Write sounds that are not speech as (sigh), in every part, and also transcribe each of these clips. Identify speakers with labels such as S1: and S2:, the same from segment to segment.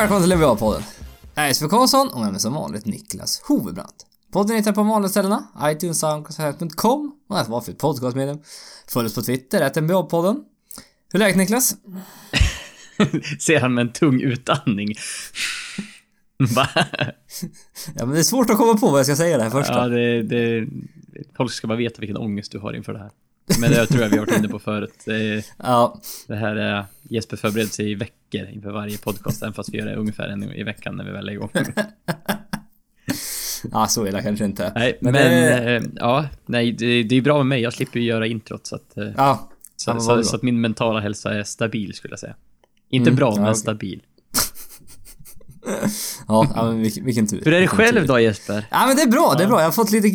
S1: Och välkomna till NBA-podden. Jag är Jesper Karlsson och med mig som vanligt Niklas Hovebrant. Podden hittar på vanliga ställena, iTunes, Soundcloud.com och ett valfritt podcastmedium. Följ oss på Twitter, att NBA-podden. Hur är läget Niklas? (laughs)
S2: Ser han med en tung utandning. (laughs) Va?
S1: Ja men det är svårt att komma på vad jag ska säga det här första.
S2: Ja, det, det... Folk ska bara veta vilken ångest du har inför det här. Men det tror jag vi har varit inne på förut. Det, (laughs)
S1: Ja,
S2: det här är Jesper förbereder sig i veckor inför varje podcast, även fast vi gör det ungefär en i veckan när vi väl är igång. (laughs)
S1: ja så illa kanske inte.
S2: Nej, men,
S1: det-
S2: eh, ja, nej, det, det är bra med mig. Jag slipper ju göra introt så att, eh, så,
S1: men
S2: så, så att min mentala hälsa är stabil skulle jag säga. Inte
S1: Mm,
S2: bra,
S1: ja,
S2: men
S1: okej.
S2: stabil.
S1: Ja, men vilken, vilken tur.
S2: Hur är det själv
S1: tur.
S2: då Jesper?
S1: Ja men det är bra, det är bra. Jag har fått lite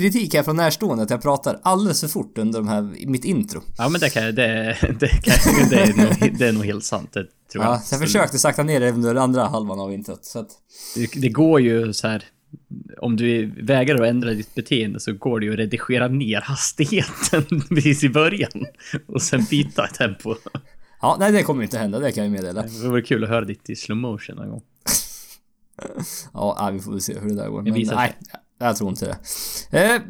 S1: kritik här från närstående att jag pratar alldeles för fort under de här, mitt intro.
S2: Ja men det kan det, det, kan, det, är, nog, det är nog helt sant, det tror jag.
S1: Ja, jag försökte sakta ner det under andra halvan av introt. Så att,
S2: Det, det går ju så här. Om du vägrar att ändra ditt beteende så går det ju att redigera ner hastigheten (laughs) precis i början. Och sen byta tempo.
S1: ja, nej det kommer inte hända, det kan jag meddela.
S2: Det vore kul att höra ditt i slow motion någon gång.
S1: Ja, vi får väl se hur det där går.
S2: Det
S1: Men nej, jag tror inte det.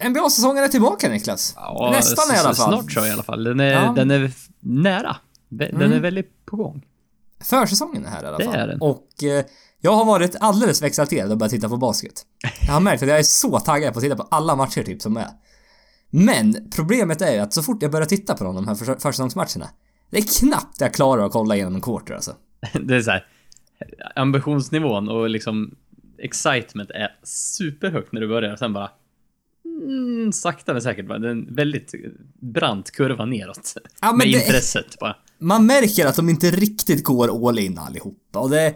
S1: Eh, NBA-säsongen är tillbaka Niklas.
S2: Ja,
S1: Nästan i alla fall.
S2: Snart så i alla fall. Den är,
S1: Ja. Mm.
S2: den är nära. Den är väldigt på gång.
S1: Försäsongen är här i alla
S2: Det
S1: fall.
S2: är den.
S1: Och eh, jag har varit alldeles exalterad och börjat titta på basket. Jag har märkt att jag är så taggad på att titta på alla matcher typ som är. Men problemet är ju att så fort jag börjar titta på de här för- försäsongsmatcherna, det är knappt jag klarar att kolla igenom en quarter alltså. (laughs)
S2: Det är så här. Ambitionsnivån och liksom excitement är superhögt när du börjar. Sen bara... Mm, sakta men säkert bara. Det är en väldigt brant kurva neråt.
S1: Ja,
S2: med intresset bara.
S1: Man märker att de inte riktigt går all in allihopa och det...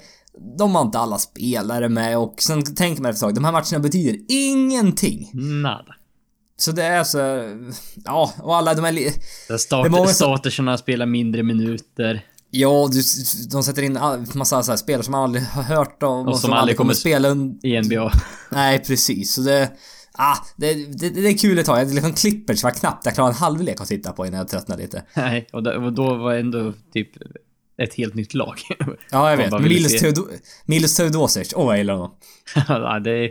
S1: De har inte alla spelare med och sen tänker man ett tag, de här matcherna betyder ingenting.
S2: Nada.
S1: Så det är så... Ja, och alla de här...
S2: Där
S1: Det är
S2: start,
S1: många som-
S2: startersarna spelar mindre minuter.
S1: Ja, du, de sätter in massa så här spelare som man aldrig har hört om och, som, aldrig kommer spela
S2: i NBA. (laughs)
S1: Nej, precis. Så det... Ah, det, det, det är kul ett tag. Jag liksom Clippers var knappt jag klarade en halvlek att titta på innan jag tröttnade lite.
S2: Nej, och då, och då var ändå typ ett helt nytt lag. (laughs)
S1: Ja, jag vet. Milos. Teodo- Milos Teodosic. Åh, jag gillar honom. (laughs)
S2: ja, det är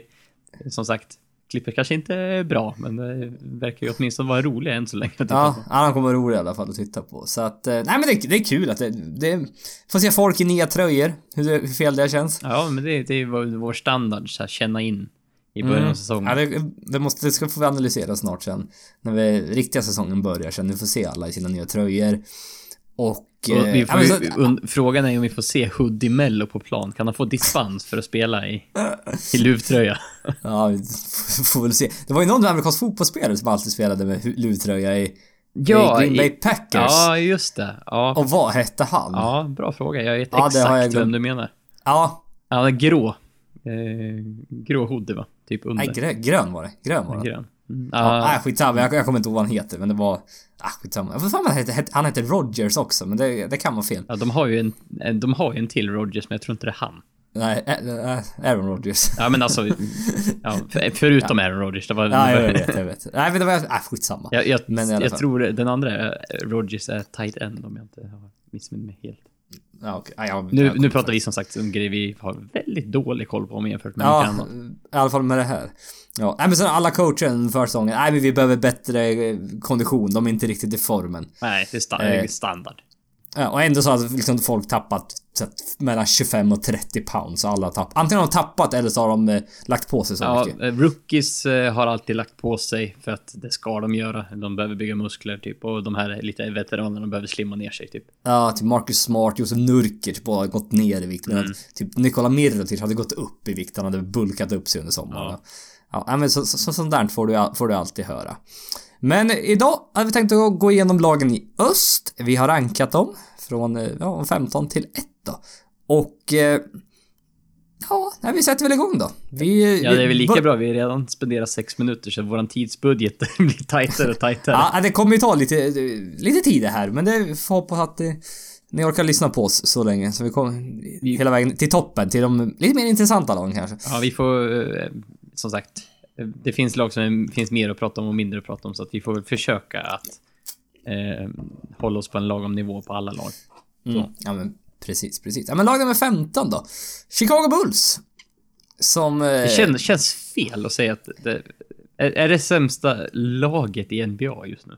S2: som sagt, Clipper kanske inte är bra, men det verkar ju åtminstone vara roliga än så länge. att
S1: Ja, han kommer vara rolig i alla fall att titta på. Så att, eh, nej men det, det är kul att det, det... Får se folk i nya tröjor. Hur, det, hur fel det känns.
S2: ja, men det, det är vår, standard, så här, känna in i början av säsongen.
S1: Mm. Ja, det, det, måste, det ska få analysera snart sen. När vi, riktiga säsongen börjar sen. Vi får se alla i sina nya tröjor. Och... Eh, ja,
S2: ju-
S1: så-
S2: frågan är om vi får se Hoodie Mello på plan. Kan han få dispens för att spela i, i luvtröja? (laughs)
S1: Ja, vi får väl se. Det var ju någon amerikansk fotbollsspelare som alltid spelade med luvtröja i, i Green Bay Packers.
S2: Ja, just det. Ja,
S1: Och vad hette han?
S2: ja bra fråga. Jag vet
S1: Ja,
S2: exakt
S1: jag
S2: vem du menar.
S1: Ja,
S2: Ja, han är grå. Eh, grå hoodie va? Typ under.
S1: nej, grö, grön var det. Grön var det.
S2: Grön. Mm.
S1: Ja,
S2: Ja,
S1: nej, skitsamma. Jag, jag kommer inte ihåg vad han heter, men det var... Ah, skitsamma. För han hette Rogers också, men det, det kan vara fel.
S2: ja, de har ju en, en- de har ju en till Rogers, men jag tror inte det är han.
S1: Nej, Ä- Ä- Aaron Rodgers.
S2: Ja, men alltså, ja, för, förutom Aaron Rodgers. Det var,
S1: Ja, jag vet, jag vet. Nej, men det var... Ah, skitsamma.
S2: jag, jag,
S1: Men
S2: jag tror den andra Rodgers är tight end om jag inte har missminner mig helt.
S1: Ja, okej. Ah, jag,
S2: Nu, nu pratar vi som sagt om grejer vi har väldigt dålig koll på om jämfört med
S1: Ja, i alla fall med det här. Ja, nej men sen alla coacher för säsongen. Nej men vi behöver bättre eh, kondition. De är inte riktigt i formen.
S2: Nej, det är sta-
S1: Eh.
S2: standard.
S1: Ja, och ändå så har liksom folk tappat så mellan 25 och 30 pounds. Alla tappat. Antingen har de tappat eller så har de eh, lagt på sig så
S2: Ja,
S1: mycket.
S2: eh, rookies eh, har alltid lagt på sig för att det ska de göra. De behöver bygga muskler typ och de här lite veteranerna behöver slimma ner sig typ.
S1: Ja, typ Marcus Smart, Josef Nurkic bara har gått ner i vikt.
S2: Mm.
S1: Men att typ Nikola Mirotic hade gått upp i vikt. Han hade bulkat upp sig under sommaren. Ja,
S2: Ja.
S1: men så, så, så, sånt där får du, får du alltid höra. Men idag har vi tänkt att gå igenom lagen i öst. Vi har rankat dem från eh, ja, 15 till 1 då. Och... Eh, ja, nej, vi sätter väl igång då. Vi,
S2: Ja, det är väl lika bra. Vi har redan spenderat sex minuter så våran tidsbudget (laughs) blir tajtare och tajtare.
S1: Ja, det kommer ju ta lite, lite tid det här, men det får hoppas att eh, ni orkar lyssna på oss så länge. Så vi kommer hela vägen till toppen, till de lite mer intressanta lagen kanske.
S2: Ja, vi får som sagt. eh, Det finns lag som finns mer att prata om och mindre att prata om så att vi får väl försöka att eh, hålla oss på en lagom nivå på alla lag.
S1: Mm. Ja, men Precis, precis. Ja, men lag nummer 15 då. Chicago Bulls. Som... Eh,
S2: Det känns, känns fel att säga att det är, är det sämsta laget i NBA just nu.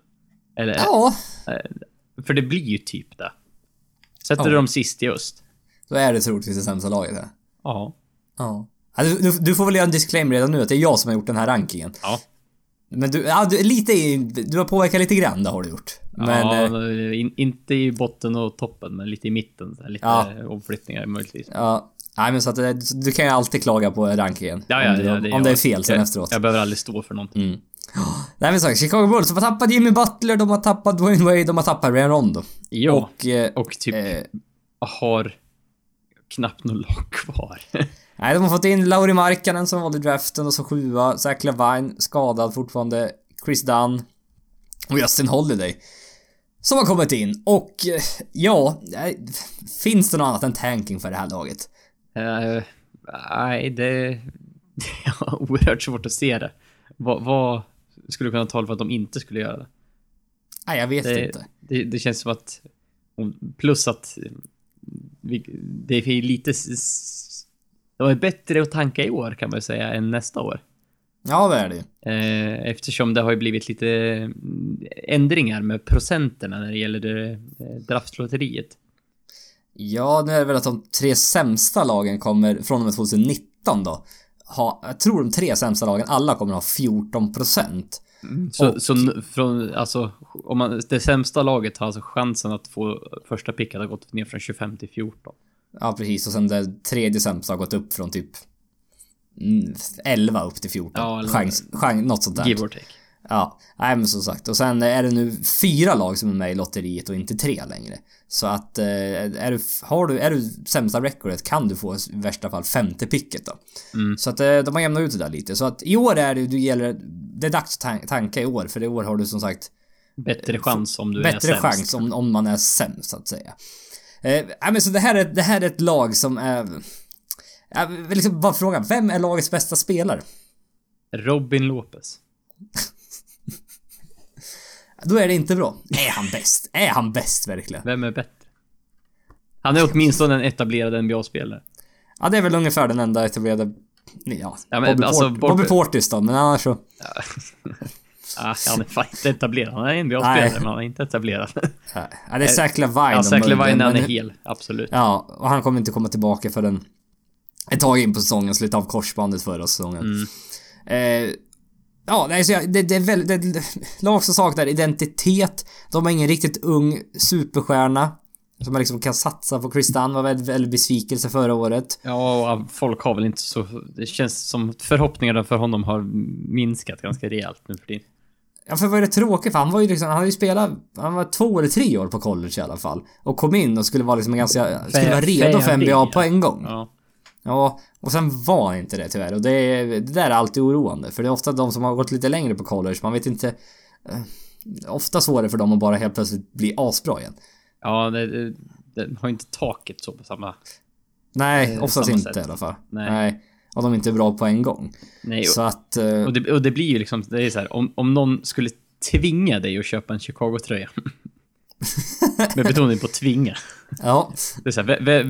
S2: Eller,
S1: Ja,
S2: För det blir ju typ det. Sätter
S1: Ja.
S2: du dem sist i öst?
S1: då är det troligtvis det sämsta laget här.
S2: Ja.
S1: Ja. Ja, Du, du, du får väl göra en disclaimer redan nu att det är jag som har gjort den här rankingen.
S2: Ja.
S1: Men du, ja, du, lite i, du har påverkat lite grann, det har du gjort. Men...
S2: ja,
S1: eh,
S2: in, inte i botten och toppen, men lite i mitten. Lite
S1: Ja.
S2: omflyttningar möjligtvis.
S1: Ja. Nej men så att eh, du kan ju alltid klaga på rankingen.
S2: Ja, ja,
S1: om, du,
S2: ja,
S1: om det är fel sen
S2: jag,
S1: efteråt.
S2: Jag behöver aldrig stå för någonting.
S1: Mm. (gasps) Nej men så, Chicago Bulls, de har tappat Jimmy Butler, de har tappat Dwayne Wade, de har tappat Rayon Rondo.
S2: Ja, och,
S1: Och... Eh,
S2: typ
S1: eh,
S2: har knappt något lag kvar. (laughs)
S1: nej, de har fått in Lauri Markkanen som valde draften och så sjua. Zach Lavine skadad fortfarande. Chris Dunn. Och Justin Holiday. Som har kommit in. Och eh, ja, finns det något annat än tanking för det här laget?
S2: Eh, Nej, det... (laughs) Det är oerhört svårt att se det. Vad, vad skulle kunna tala för att de inte skulle göra det?
S1: Nej, jag vet
S2: Det,
S1: inte.
S2: det, det känns som att... Plus att... Det är lite... s- s- De är bättre att tanka i år kan man säga än nästa år.
S1: Ja, det är det ju.
S2: Eh, Eftersom det har ju blivit lite mm, ändringar med procenterna när det gäller det eh, draftlotteriet.
S1: Ja, nu är det väl att de tre sämsta lagen kommer från och med 2019 då. Ha, jag tror de tre sämsta lagen, alla kommer ha 14%.
S2: Så,
S1: Och-
S2: så från, alltså, om man, det sämsta laget har alltså chansen att få första picket har gått ner från 25 till 14.
S1: Ja, precis. Och sen det tredje sämsta har gått upp från typ mm, 11 upp till 14.
S2: Ja, eller-
S1: chans, chans, något sånt där.
S2: Give or take.
S1: Ja, nej men som sagt. Och sen är det nu fyra lag som är med i lotteriet och inte tre längre. Så att eh, är du, har du, är du sämsta recordet kan du få i värsta fall femte picket då.
S2: Mm.
S1: Så att eh, de har jämnat ut det där lite. Så att i år är det, du gäller, det är dags att tan- tanka i år för i år har du som sagt
S2: Bättre chans om du är
S1: bättre
S2: sämst.
S1: chans om, om man är sämst så att säga. Eh, men så det här, är, det här är ett lag som är... Jag vill liksom bara fråga, vem är lagets bästa spelare?
S2: Robin Lopez.
S1: Då är det inte bra. Är han bäst? Är han bäst verkligen?
S2: Vem är bättre? Han är åtminstone en etablerad NBA-spelare.
S1: Ja, det är väl ungefär den enda etablerade... Ja,
S2: Ja, men
S1: Bobby,
S2: alltså,
S1: Port- Bobby Portis då, men annars så...
S2: Ah, han är fan inte etablerad. Han är en
S1: Nej.
S2: NBA-spelare, men han är inte etablerad.
S1: Ja, det är Zach Lavine
S2: Ja,
S1: möjligen,
S2: Levine, han är hel. Absolut.
S1: Ja, och han kommer inte komma tillbaka förrän ett tag in på säsongen, slut av korsbandet förra säsongen.
S2: Mm.
S1: Eh, ja, nej, så jag, det, det är väldigt... Det, lag som saknar identitet. De har ingen riktigt ung superstjärna. Som man liksom kan satsa på. Chris Dunn var väldigt, väldigt besvikelse förra året.
S2: Ja, och folk har väl inte så... Det känns som förhoppningarna för honom har minskat ganska rejält nu för tiden.
S1: Ja, för vad är det tråkigt? För han var ju liksom, han har ju spelat, han var två eller tre år på college i alla fall. Och kom in och skulle vara liksom ganska, skulle vara redo för NBA på en gång.
S2: Ja.
S1: Ja, och sen var inte det tyvärr. Och det, är- det där är alltid oroande. För det är ofta de som har gått lite längre på college, man vet inte... Eh, ofta svårare för dem att bara helt plötsligt bli asbra igen.
S2: Ja, det, det, det har inte taket så på samma...
S1: Nej,
S2: Eh,
S1: oftast
S2: samma
S1: inte
S2: sätt.
S1: i alla fall.
S2: Nej.
S1: Nej. Och de är inte bra på en gång.
S2: Nej,
S1: Så
S2: och,
S1: att... eh,
S2: och, det, och det blir ju liksom... Det är så här, om, om någon skulle tvinga dig att köpa en Chicago-tröja. (laughs) Med betoning på tvinga.
S1: ja.
S2: Det är så här, ve,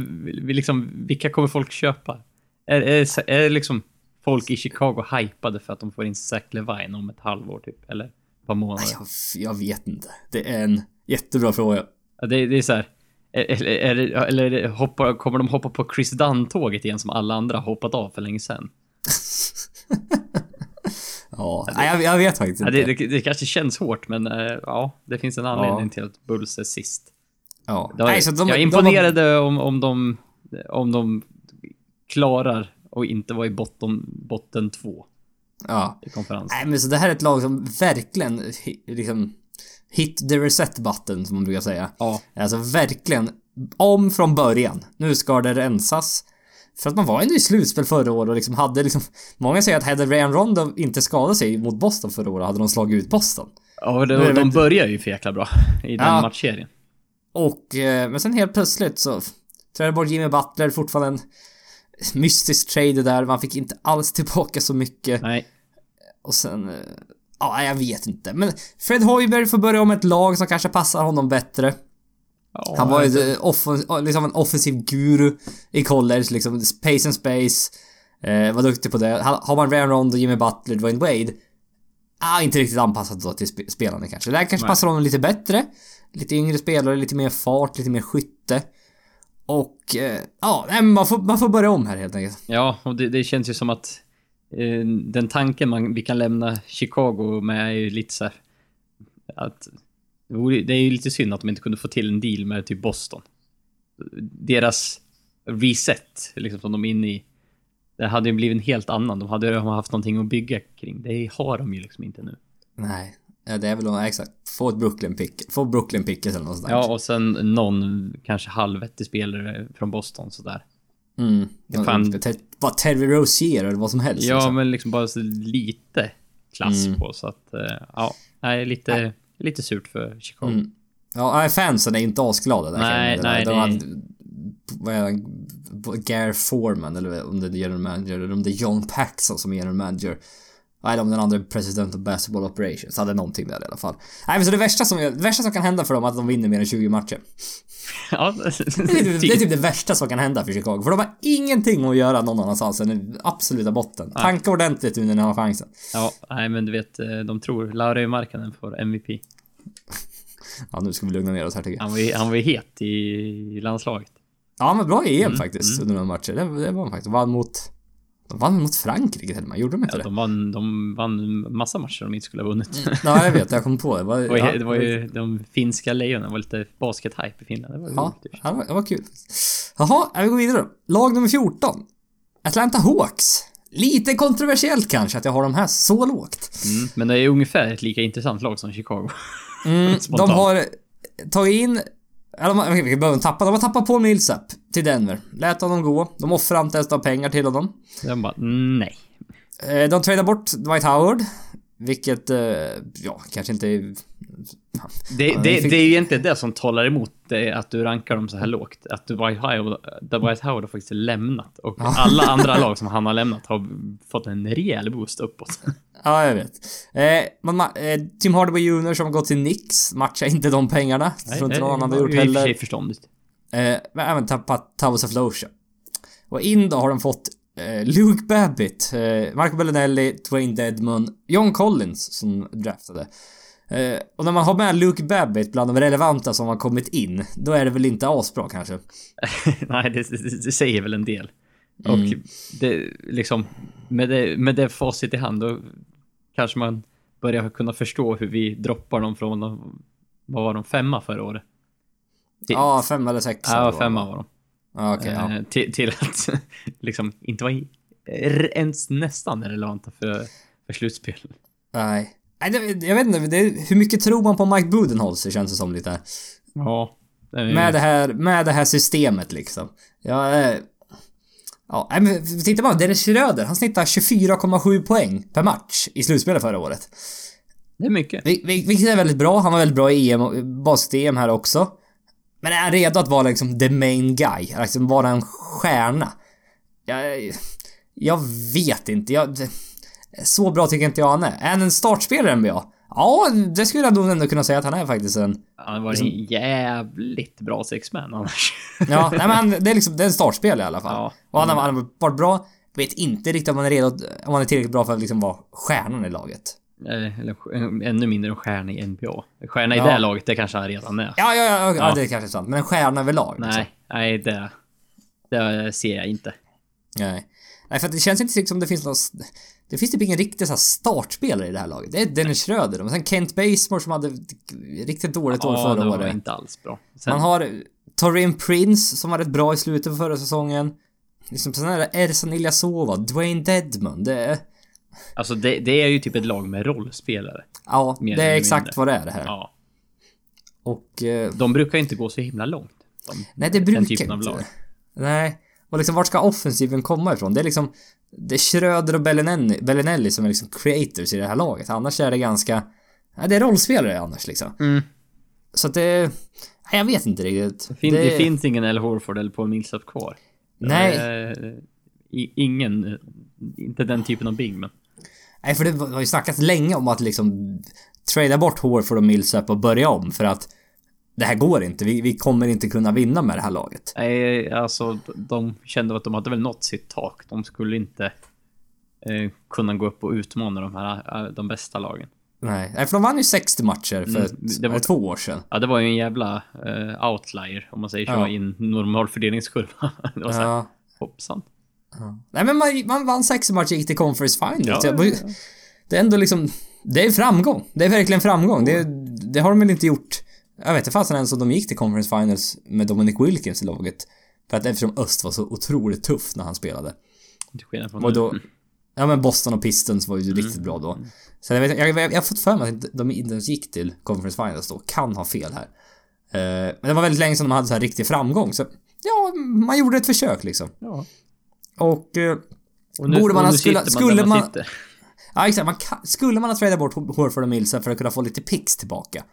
S2: vi liksom, vilka kommer folk köpa? Är, är, är liksom folk i Chicago hypade för att de får in Zach Levine om ett halvår typ? Eller ett par månader?
S1: Jag, jag vet inte. Det är en jättebra fråga.
S2: Ja, det, det är så här. Eller, är det, eller är det, hoppar, kommer de hoppa på Chris Dunn-tåget igen som alla andra hoppat av för länge sedan? (laughs)
S1: Ja, nej, jag, jag vet faktiskt
S2: Ja,
S1: inte.
S2: det, det, det kanske känns hårt, men eh, ja, det finns en anledning
S1: Ja.
S2: till att Bulls är sist.
S1: Ja.
S2: De,
S1: Nej, så de,
S2: jag är
S1: de
S2: imponerade om, om, de, om de klarar och inte vara i botten, botten två
S1: ja.
S2: i konferensen.
S1: Nej men så det här är ett lag som verkligen liksom hit the reset button som man brukar säga.
S2: Ja.
S1: Alltså verkligen om från början. Nu ska det rensas. För att man var ändå i slutspel förra året och liksom hade liksom... Många säger att hade Rayan Rondo inte skadat sig mot Boston förra året hade de slagit ut Boston.
S2: Ja,
S1: det
S2: de, de börjar ju för jäkla bra i den
S1: Ja.
S2: matchserien.
S1: Och... Eh, men sen helt plötsligt så... Trädde bort Jimmy Butler, fortfarande en mystisk trade där. Man fick inte alls tillbaka så mycket.
S2: Nej,
S1: Och sen... Ja, jag vet inte. Men Fred Hoiberg får börja om ett lag som kanske passar honom bättre.
S2: Ja,
S1: Han var ju offen, liksom en offensiv guru i college, liksom pace and space. Eh, var duktig på det. Ha- Har man Ryan Rondo, Jimmy Butler, Dwayne Wade. Ah, inte riktigt anpassat då till sp- spelarna kanske. Det här kanske
S2: Nej.
S1: passar honom lite bättre. Lite yngre spelare, lite mer fart, lite mer skytte. Och eh, ja, man får, man får börja om här helt enkelt.
S2: Ja, och det, det känns ju som att den tanken man, vi kan lämna Chicago med är ju lite så här, att det är ju lite synd att de inte kunde få till en deal med typ Boston. Deras reset, liksom som de är inne i, det hade ju blivit en helt annan. De hade ju haft någonting att bygga kring. Det har de ju liksom inte nu.
S1: Nej, det är väl ja, exakt. Få ett Brooklyn pick. Få Brooklyn pickers eller där.
S2: Ja, och sen någon kanske halvvettig spelare från Boston sådär.
S1: Mm.
S2: Fan-
S1: Te- Bara Terry Rozier eller vad som helst.
S2: Ja,
S1: liksom.
S2: men liksom bara lite klass
S1: Mm.
S2: på så att, eh, ja, nej, lite, lite surt för Chicago.
S1: Mm. Ja, nej, fansen är inte asglada där.
S2: Nej, nej,
S1: De
S2: det-
S1: hade? Gare Foreman eller om det är general manager eller om det är John Paxson som är general manager. Nej, om den andra president of basketball operations. Hade någonting där i alla fall. Nej, men så det värsta som, det värsta som kan hända för dem är att de vinner mer än 20 matcher.
S2: Ja, (laughs)
S1: Det är, typ, det är typ det värsta som kan hända för Chicago. För de har ingenting att göra någon annanstans än i absoluta botten. Tanka ordentligt nu när ni har chansen.
S2: ja, nej men du vet, eh, de tror Lauri Markkanen får MVP. (laughs)
S1: Ja, nu ska vi lugna ner oss här tycker jag.
S2: Han var ju, han var ju het i, landslaget.
S1: Ja, men bra i EM
S2: Mm,
S1: faktiskt under några matcher. Det, det var han faktiskt. Vann mot... De vann mot Frankrike till och med. Gjorde de inte
S2: Ja,
S1: det?
S2: de, vann, de vann massa matcher de inte skulle ha vunnit.
S1: Ja, jag vet. Jag kom på det. det var,
S2: Det var,
S1: ja,
S2: det var ju de finska lejonen, var lite basket-hype i Finland. Det var
S1: Ja,
S2: roligt.
S1: det var, det var kul. Jaha, ja, vi går vidare då. Lag nummer 14. Atlanta Hawks. Lite kontroversiellt kanske att jag har de här så lågt.
S2: Mm, men det är ungefär ett lika intressant lag som Chicago.
S1: Mm, (laughs) de har tagit in... Har- okej, vi behöver tappa. De har tappat på Millsap till Denver. Lät honom gå. De offrar inte ens några pengar till honom.
S2: De bara, nej.
S1: Eh, De tradar bort Dwight Howard. Vilket, eh, ja, kanske inte är...
S2: Det,
S1: Ja,
S2: det,
S1: fick-
S2: det är ju egentligen det som talar emot det, att du rankar dem så här lågt. Att Dwight Howard, Dwight Howard har faktiskt lämnat. Och alla andra (laughs) lag som han har lämnat har fått en rejäl boost uppåt.
S1: Ja, jag vet. Eh, man, ma- eh, Tim Hardaway Jr som har gått till Knicks matchar inte de pengarna. Jag tror inte någon annan hade gjort
S2: det var ju i och för
S1: heller.
S2: sig förståndigt.
S1: Eh, men även tappat Tavos Aflosha. Och in då har de fått eh, Luke Babbitt, eh, Marco Bellinelli, Dwayne Dedmon, John Collins som draftade. Eh, och när man har med Luke Babbitt bland de relevanta som har kommit in, då är det väl inte asbra kanske. (laughs)
S2: Nej, det, det, det säger väl en del.
S1: Mm.
S2: Och det, liksom, med det, med det facit i hand, då kanske man börjar kunna förstå hur vi droppar dem från, de- vad var de, femma förra året? Till,
S1: Ja, fem eller sex.
S2: ja, femma var de.
S1: Ja, okej, ja.
S2: Eh, till, till att (laughs) liksom inte vara ens nästan relevanta för, för slutspel.
S1: Nej. Jag vet inte, det, är- hur mycket tror man på Mike Budenholzer känns det som lite.
S2: Ja. det är-
S1: Med det här, med det här systemet liksom. Ja, eh, ja nej, men tittar man, Dennis Schröder, han snittar 24,7 poäng per match i slutspelet förra året.
S2: Det är mycket.
S1: Vil- vil- Vilket är väldigt bra, han var väldigt bra i EM, och- basket-EM här också. Men är han redo att vara liksom the main guy? Liksom vara en stjärna? Jag, jag vet inte, jag... Så bra tycker inte jag han är. Är han en startspelare i NBA? Ja, det skulle jag nog ändå kunna säga att han är faktiskt en...
S2: Han har varit en jävligt bra sexman annars. (laughs)
S1: Ja, nej men han- det är liksom, det är en startspel i alla fall.
S2: Ja.
S1: Och han har, han har varit bra. Vet inte riktigt om han är redo, om han är tillräckligt bra för att liksom vara stjärnan i laget.
S2: Eller ännu mindre en stjärna i NBA. En stjärna i
S1: Ja.
S2: det laget, det kanske han redan är.
S1: Ja, ja, ja, ja,
S2: Ja.
S1: det är kanske sant. Men en stjärna överlag. liksom.
S2: Nej, nej det, det ser jag inte.
S1: Nej. Nej, för det känns inte som det finns någon... Det finns typ ingen riktig så här startspelare i det här laget. Det är Dennis Schröder och sen Kent Bazemore som hade riktigt dåligt år
S2: Ja,
S1: förra
S2: det var
S1: året.
S2: inte alls bra. Sen,
S1: Man har Torian Prince som var rätt bra i slutet på förra säsongen. Liksom sen är det Ersan Ilyasova, Dwayne Dedmon. Det är...
S2: Alltså det, det är ju typ ett lag med rollspelare.
S1: Ja, det är exakt
S2: mindre.
S1: vad det är det här.
S2: Ja.
S1: Och... Eh,
S2: De brukar inte gå så himla långt. De,
S1: nej, det
S2: den
S1: brukar
S2: typen av
S1: inte.
S2: lag.
S1: Nej. Och liksom vart ska offensiven komma ifrån? Det är liksom... Det är Schröder och Bellinelli, Bellinelli som är liksom creators i det här laget. Annars är det ganska... Ja, det är rollspelare annars liksom.
S2: Mm.
S1: Så att det... Nej, jag vet inte riktigt.
S2: Det, fin, det... finns ingen L. Horford eller Paul Millsap kvar.
S1: Nej.
S2: Eh, i, ingen, eh, inte den typen av big men.
S1: Nej, för det var- har ju snackats länge om att liksom trada bort Horford och Millsap och börja om för att det här går inte. Vi, vi kommer inte kunna vinna med det här laget.
S2: Nej, alltså de kände att de hade väl nått sitt tak. De skulle inte eh, kunna gå upp och utmana de här, eh, de bästa lagen.
S1: Nej, för de vann ju 60 matcher för
S2: Mm,
S1: ett,
S2: det var-
S1: två år sedan.
S2: Ja, det var ju en jävla eh, outlier om man säger så
S1: Ja.
S2: i en normal fördelningskurva. (laughs) det var så här,
S1: Ja.
S2: hoppsan.
S1: Nej men man, man vann 60 matcher och gick till Conference.
S2: Ja, ja, ja.
S1: Det är ändå liksom... Det är framgång. Det är verkligen framgång. Det, det har de väl inte gjort... Jag vet inte fasen ens om de gick till Conference Finals med Dominic Wilkins i laget. För att eftersom Öst var så otroligt tuff när han spelade.
S2: Till skillnad från
S1: Och då... Ja men Boston och Pistons var ju
S2: Mm.
S1: riktigt bra då. Så jag, vet, jag, jag, jag har fått för mig att de inte ens gick till Conference Finals då. Kan ha fel här. Eh, men det var väldigt länge sedan de hade så här riktig framgång. Så ja, man gjorde ett försök liksom.
S2: Ja.
S1: Och... Eh,
S2: Och nu,
S1: Borde man
S2: och
S1: ha- skulle- skulle man-
S2: sitter.
S1: Ja exakt, man kan, skulle man ha tradat bort Horford och Millsap för att kunna få lite picks tillbaka?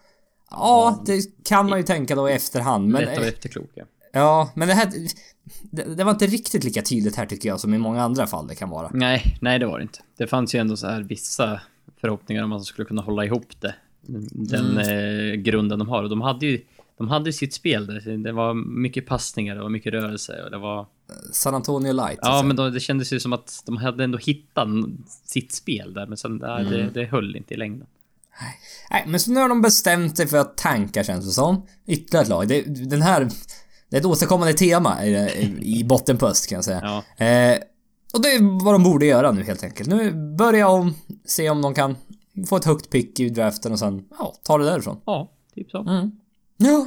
S1: Ja, det kan man ju tänka då i efterhand men...
S2: Rätt och efterkloka.
S1: Ja, men det här... Det, det var inte riktigt lika tydligt här tycker jag som i många andra fall det kan vara.
S2: Nej, nej det var det inte. Det fanns ju ändå så här vissa förhoppningar om att de skulle kunna hålla ihop det. Den
S1: Mm.
S2: eh, grunden de har. Och de hade ju de hade ju sitt spel där. Det var mycket passningar, det var mycket rörelse och det var...
S1: San Antonio Light.
S2: Ja, men då, det kändes ju som att de hade ändå hittat sitt spel där, men sen
S1: Mm.
S2: det, det höll inte i längden.
S1: Nej, men så nu har de bestämt sig för att tanka känns det som. Ytterligare ett lag. Det, den här... Det är ett återkommande tema i, i botten på öst kan jag säga.
S2: Ja,
S1: Eh, och det är vad de borde göra nu helt enkelt. Nu börja om, se om de kan få ett högt pick i draften och sen, ja, ta det därifrån.
S2: ja typ så.
S1: Mm. Ja.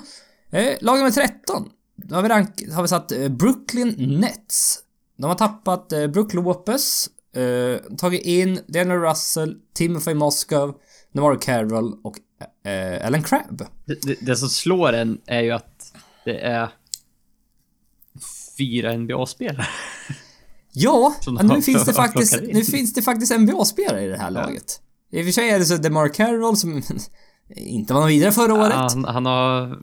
S1: Eh, lag nummer 13. Då har vi, rank, har vi satt eh, Brooklyn Nets. De har tappat eh, Brook Lopez, eh, tagit in Daniel Russell, Timothy Moskov, Navarro Carroll och eh, Alan Crabb.
S2: Det, det, det som slår en är ju att det är fyra NBA-spelare.
S1: Ja, nu, finns det faktiskt, nu finns det faktiskt NBA-spelare i det här
S2: Ja.
S1: laget. I och för sig är det så DeMar Carroll som (laughs) inte var någon vidare förra året.
S2: Han, han har...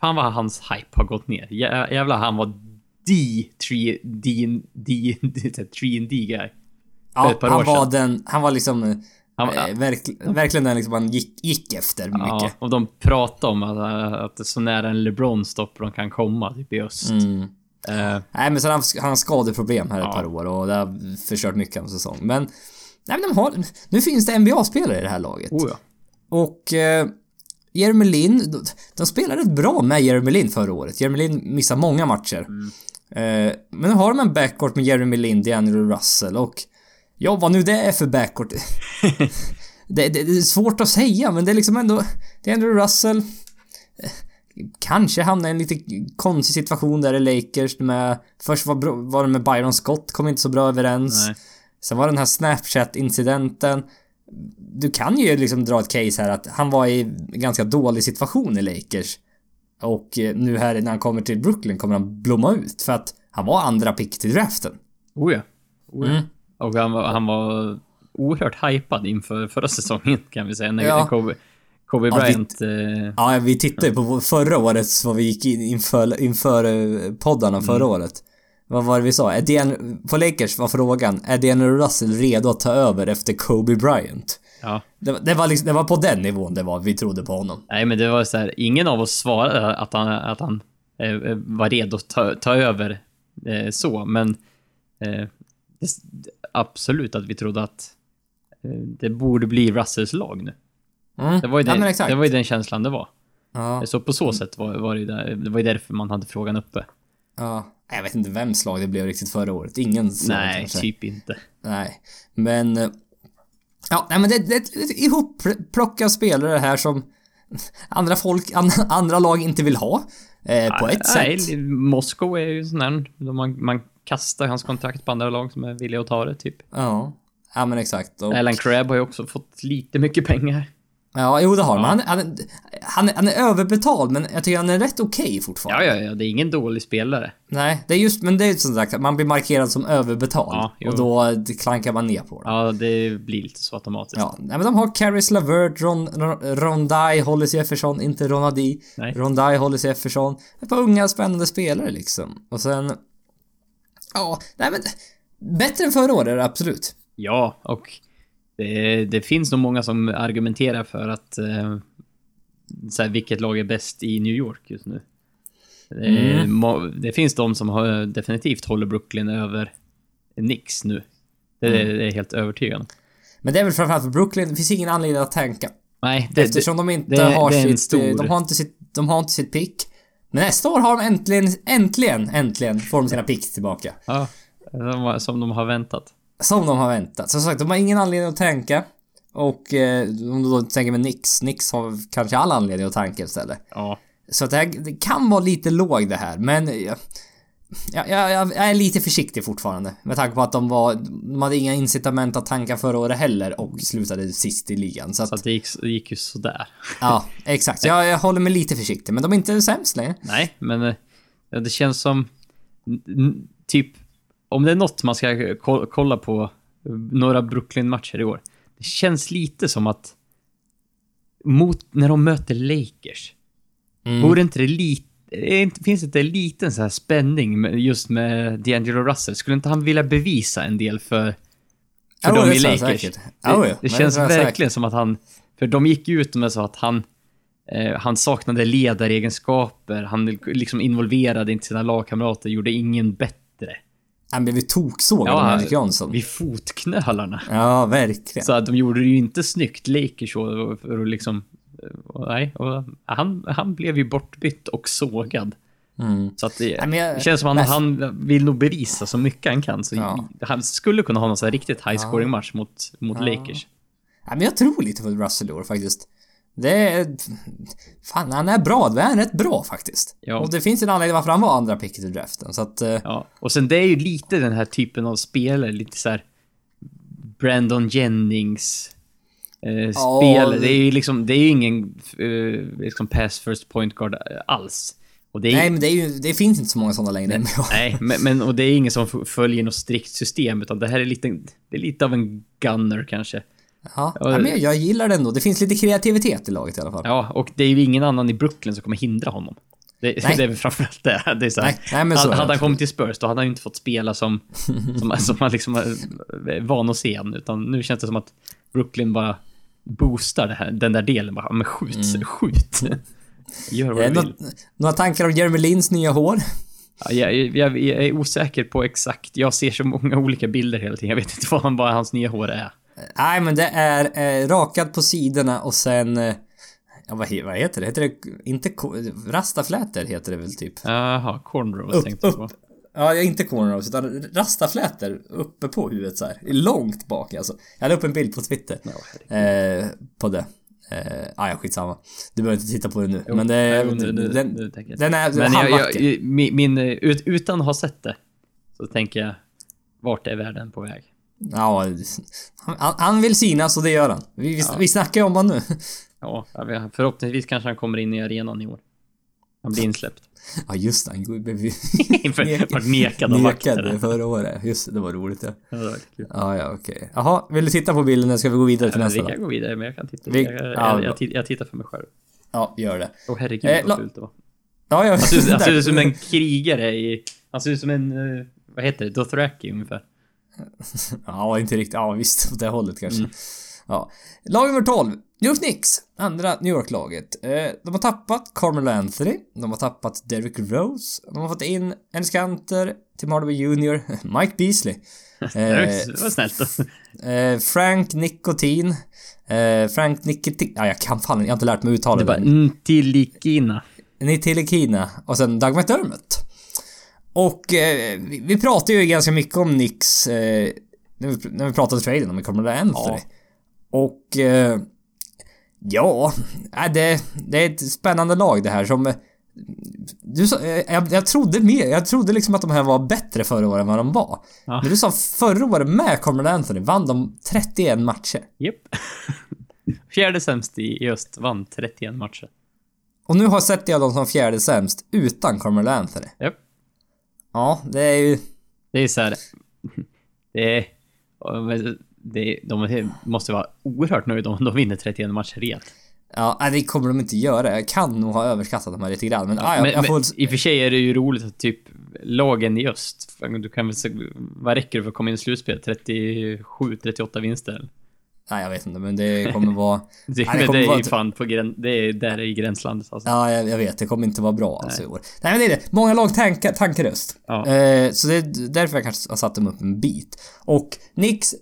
S2: Fan vad hans hype har gått ner. Jä, jävlar, han var D, 3, (laughs) D, D, D, 3 D guy.
S1: Ja, han var den, han var liksom
S2: Han,
S1: eh, verk, verkligen den liksom han gick, gick efter mycket.
S2: ja, och de pratade om att, att det är så nära en LeBron-stopp de kan komma, typ i öst.
S1: Mm.
S2: Eh,
S1: Nej men sen har han, han skadeproblem här ett
S2: Ja.
S1: par år och det har förstört mycket av säsong. Men, nej men de har, nu finns det NBA-spelare i det här laget.
S2: oh ja.
S1: Och eh, Jeremy Lin, de, de spelade rätt bra med Jeremy Lin förra året. Jeremy Lin missade många matcher. Eh, men nu har de en backcourt med Jeremy Lin, D'Angelo Russell och ja, vad nu det är för backcourt. (laughs) det, det, det är svårt att säga, men det är liksom ändå D'Angelo Russell eh, Kanske hamnar i en lite konstig situation där i Lakers med... Först var, var det med Byron Scott, kom inte så bra överens.
S2: Nej.
S1: Sen var det den här Snapchat-incidenten. Du kan ju liksom dra ett case här att han var i en ganska dålig situation i Lakers. Och eh, nu här när han kommer till Brooklyn kommer han blomma ut för att han var andra pick till draften.
S2: Oh ja. Oh ja.
S1: Mm.
S2: Och han var, han var oerhört hypad inför förra säsongen kan vi säga. När
S1: Ja.
S2: Kobe, Kobe
S1: Ja, vi-
S2: Bryant... eh,
S1: Ja, vi tittade ju på förra årets vad vi gick in inför, inför eh, poddarna förra året. Vad var det vi sa? Är Dan, på Lakers var frågan, är Daniel Russell redo att ta över efter Kobe Bryant?
S2: ja.
S1: Det, det, var liksom, det var på den nivån det var vi trodde på honom.
S2: Nej, men det var så här, ingen av oss svarade att han, att han eh, var redo att ta, ta över eh, så, men eh, absolut att vi trodde att eh, det borde bli Russells lag nu.
S1: Mm.
S2: Det var ju,
S1: ja,
S2: den,
S1: exakt.
S2: det var ju den känslan det var.
S1: Ja,
S2: Så på så sätt var, var det där, det var ju därför man hade frågan uppe.
S1: ja. Jag vet inte vem slag det blev riktigt förra året. Ingen
S2: Nej,
S1: kanske.
S2: typ inte.
S1: Nej, men... eh, Ja, nej men det, det är ett ihopplockat spelare här som andra folk, an, andra lag inte vill ha. Eh, på ett
S2: Nej,
S1: sätt.
S2: Moskva är ju sån där, man, man kastar hans kontrakt på andra lag som är villiga att ta det, typ.
S1: Ja. Ja men exakt. Och,
S2: Alan Crabb har ju också fått lite mycket pengar.
S1: ja, jo det har.
S2: Ja.
S1: Han, han, han, han är överbetald men jag tycker han är rätt okej fortfarande.
S2: Ja, ja, ja, det är ingen dålig spelare.
S1: Nej, det är just, men det är som sagt att man blir markerad som överbetald.
S2: Ja,
S1: och då klankar man ner på det.
S2: Ja, det blir lite så automatiskt.
S1: Ja, nej, men de har Caris Lavert, Ron, Ron, Rondai, Hollis Jefferson, inte Ronadi.
S2: Nej.
S1: Rondai, Hollis Jefferson. Ett par unga spännande spelare liksom. Och sen... Ja, nej men... Bättre än förra året det absolut.
S2: Ja, och det, det finns nog många som argumenterar för att eh, så här, vilket lag är bäst i New York just nu. Det,
S1: Mm.
S2: må- det finns de som har, definitivt håller Brooklyn över Knicks nu. Det,
S1: Mm.
S2: det är helt övertygande.
S1: Men det är väl framförallt för Brooklyn, det finns ingen anledning att tänka.
S2: Nej, det,
S1: Eftersom de inte
S2: det-
S1: har
S2: det
S1: sitt... eh,
S2: stor-
S1: De har inte sitt... De har inte sitt pick. Men nästa år har de äntligen, äntligen, äntligen får de sina picks tillbaka.
S2: Ja, som de har väntat.
S1: Som de har väntat. Som sagt, de har ingen anledning att tänka. Och eh, om du då tänker med Nix, Nix har kanske all anledning att tänka istället.
S2: Ja.
S1: Så att det, här, det kan vara lite låg det här, men... Jag, jag, jag, är lite försiktig fortfarande. Med tanke på att de var... De hade inga incitament att tanka förra året heller och slutade sist i ligan. Så att,
S2: Så att det gick, det gick ju sådär.
S1: ja, exakt. Jag, jag håller mig lite försiktig, men de är inte sämst längre.
S2: Nej, men eh, ja, det känns som... Typ, om det är något man ska ko- kolla på eh, några Brooklyn-matcher i år. Det känns lite som att... Mot, när de möter Lakers.
S1: Mm.
S2: Vore inte det lite... inte- Finns det inte en liten så här spänning just med D'Angelo Russell? Skulle inte han vilja bevisa en del för, för
S1: Jo,
S2: dem
S1: det
S2: i Lakers?
S1: säkert.
S2: Det,
S1: jo,
S2: det känns
S1: jag
S2: verkligen som att han... För de gick ut med så att han... Eh, han saknade ledaregenskaper, han liksom involverade inte sina lagkamrater, gjorde ingen bättre.
S1: Han blev ju toksågad av Magic Johnson.
S2: vid fotknölarna.
S1: Ja, verkligen.
S2: Så att de gjorde det ju inte snyggt, Lakers, för att liksom... Och, nej, och han, han blev ju bortbytt och sågad.
S1: Mm.
S2: Så att det,
S1: Nej, men jag-
S2: det känns som att
S1: men-
S2: han, han vill nog bevisa så mycket han kan. Så
S1: Ja.
S2: Han skulle kunna ha någon sån här riktigt high scoring match mot, mot Lakers.
S1: Ja, men jag tror lite på Russell i år faktiskt. Det är... Fan, han är bra. Det är rätt bra faktiskt.
S2: Ja.
S1: Och det finns en anledning varför han var andra picket i draften, så att... eh,
S2: Ja. Och sen det är ju lite den här typen av spelare, lite så här Brandon Jennings eh,
S1: Ja,
S2: spelare.
S1: det-
S2: är ju liksom, det är ju ingen eh, liksom pass first point guard eh, alls. Och är,
S1: Nej, men det, är ju, det finns inte så många sådana längre. (laughs)
S2: Nej, men, men och det är ingen som följer något strikt system, utan det här är lite, det är lite av en gunner kanske.
S1: ja, ja, men jag, gillar det ändå. Det finns lite kreativitet i laget i alla fall.
S2: Ja, och det är ju ingen annan i Brooklyn som kommer hindra honom. Det, (laughs)
S1: Nej.
S2: det är väl framförallt det. det är så här,
S1: Nej, nej, men så
S2: hade, hade han kommit till Spurs, då hade han ju inte fått spela som, (laughs) som, som man liksom är van att se han, utan nu känns det som att Brooklyn bara boostar det här, den där delen. Bara, men skjut, skjut. (laughs) Gör vad
S1: Eh,
S2: du
S1: nå-
S2: vill.
S1: några tankar om Jeremy Lins nya hår?
S2: Ja, jag, jag, jag är osäker på exakt, jag ser så många olika bilder hela tiden. Jag vet inte (laughs) vad, han, vad hans nya hår är.
S1: Nej, men det är eh, rakad på sidorna och sen... Eh, ja, vad, vad heter det? Heter det inte... Rastaflätor heter det väl typ?
S2: Jaha, cornrows
S1: Upp,
S2: tänkte jag på.
S1: upp. Ja, inte cornrows utan rastaflätor uppe på huvudet så här. Långt bak alltså. Jag la upp en bild på Twitter. eh, på det. Eh, ah, ja, skitsamma. Du behöver inte titta på det nu. men det,
S2: Nej, jo, nu- nu-
S1: den,
S2: nu
S1: den är
S2: Men jag, jag, min, min, ut, utan att ha sett det, så tänker jag, vart är världen på väg?
S1: Ja, han, han vill synas och det gör han. Vi, vi, vi snackar ju om honom nu.
S2: Ja, förhoppningsvis kanske han kommer in i arenan i år. Han blir (laughs) insläppt. (laughs)
S1: Ja, just det. Han blev
S2: Vart (laughs) (laughs) nekad av
S1: nekad
S2: vakter.
S1: förra året. Just det, det var roligt ja.
S2: Ja, det var kul.
S1: Ja, ja, okej. Jaha, vill du titta på bilden eller ska vi gå vidare till
S2: Men
S1: nästa
S2: Vi
S1: då?
S2: kan gå vidare, men jag kan titta.
S1: Vi-
S2: jag, jag,
S1: ja,
S2: jag, jag, tittar för mig själv.
S1: Ja, gör det.
S2: Åh herregud
S1: Eh,
S2: vad fult det var.
S1: Ja, ja.
S2: Han ser, han ser ut som en krigare i... Han ser ut som en... eh, Vad heter det? Dothraki ungefär.
S1: Ja, inte riktigt. Ja, visst. Åt det hållet kanske.
S2: Mm.
S1: Ja. Lag nummer 12. New York Knicks. Andra New York-laget. Eh, de har tappat Carmelo Anthony. De har tappat Derrick Rose. De har fått in en skanter till Hardaway Jr. (laughs) Mike Beasley. (laughs)
S2: Det
S1: Eh,
S2: var snällt. (laughs)
S1: eh, Frank Nicotin. Eh, Frank Nicotin. Ja, jag kan fan jag har inte lärt mig uttala
S2: Det var
S1: det.
S2: Ntilikina.
S1: Nitilikina och sen Doug McDermott. Och eh, vi, vi pratar ju ganska mycket om Knicks eh, när, vi, när vi pratade traden med Carmelo Anthony.
S2: Ja.
S1: Och eh, ja, äh, det, det är ett spännande lag det här som eh, du sa, eh, jag, jag trodde mer, jag trodde liksom att de här var bättre förra året än vad de var.
S2: Ja.
S1: Men du sa förra året med Carmelo Anthony vann de 31 matcher.
S2: Japp. (laughs) Fjärde sämst i i öst, vann 31 matcher.
S1: Och nu har sett jag dem som fjärde sämst utan Carmelo Anthony.
S2: Japp.
S1: Ja, det är ju...
S2: Det är så här. (laughs) Det är... Det de måste vara oerhört nöjda om de vinner 31 matcher rejält.
S1: Ja, det kommer de inte göra. Jag kan nog ha överskattat dem här lite grann. Men, ja, jag,
S2: men,
S1: jag får...
S2: men i och för sig är det ju roligt att typ lagen i öst, du kan väl vad räcker det för att komma in i slutspel? 37, 38 vinster?
S1: Nej, jag vet inte, men det kommer vara... (laughs)
S2: Det,
S1: Nej,
S2: men
S1: kommer
S2: det är
S1: vara-
S2: ju fan på gräns... Det är där i gränslandet alltså.
S1: Ja, jag, jag vet. Det kommer inte vara bra alltså i år. Nej, men det är det. Många lag tankar, tankaröst.
S2: Ja.
S1: Eh, så det är därför jag kanske har satt dem upp en bit. Och Nix...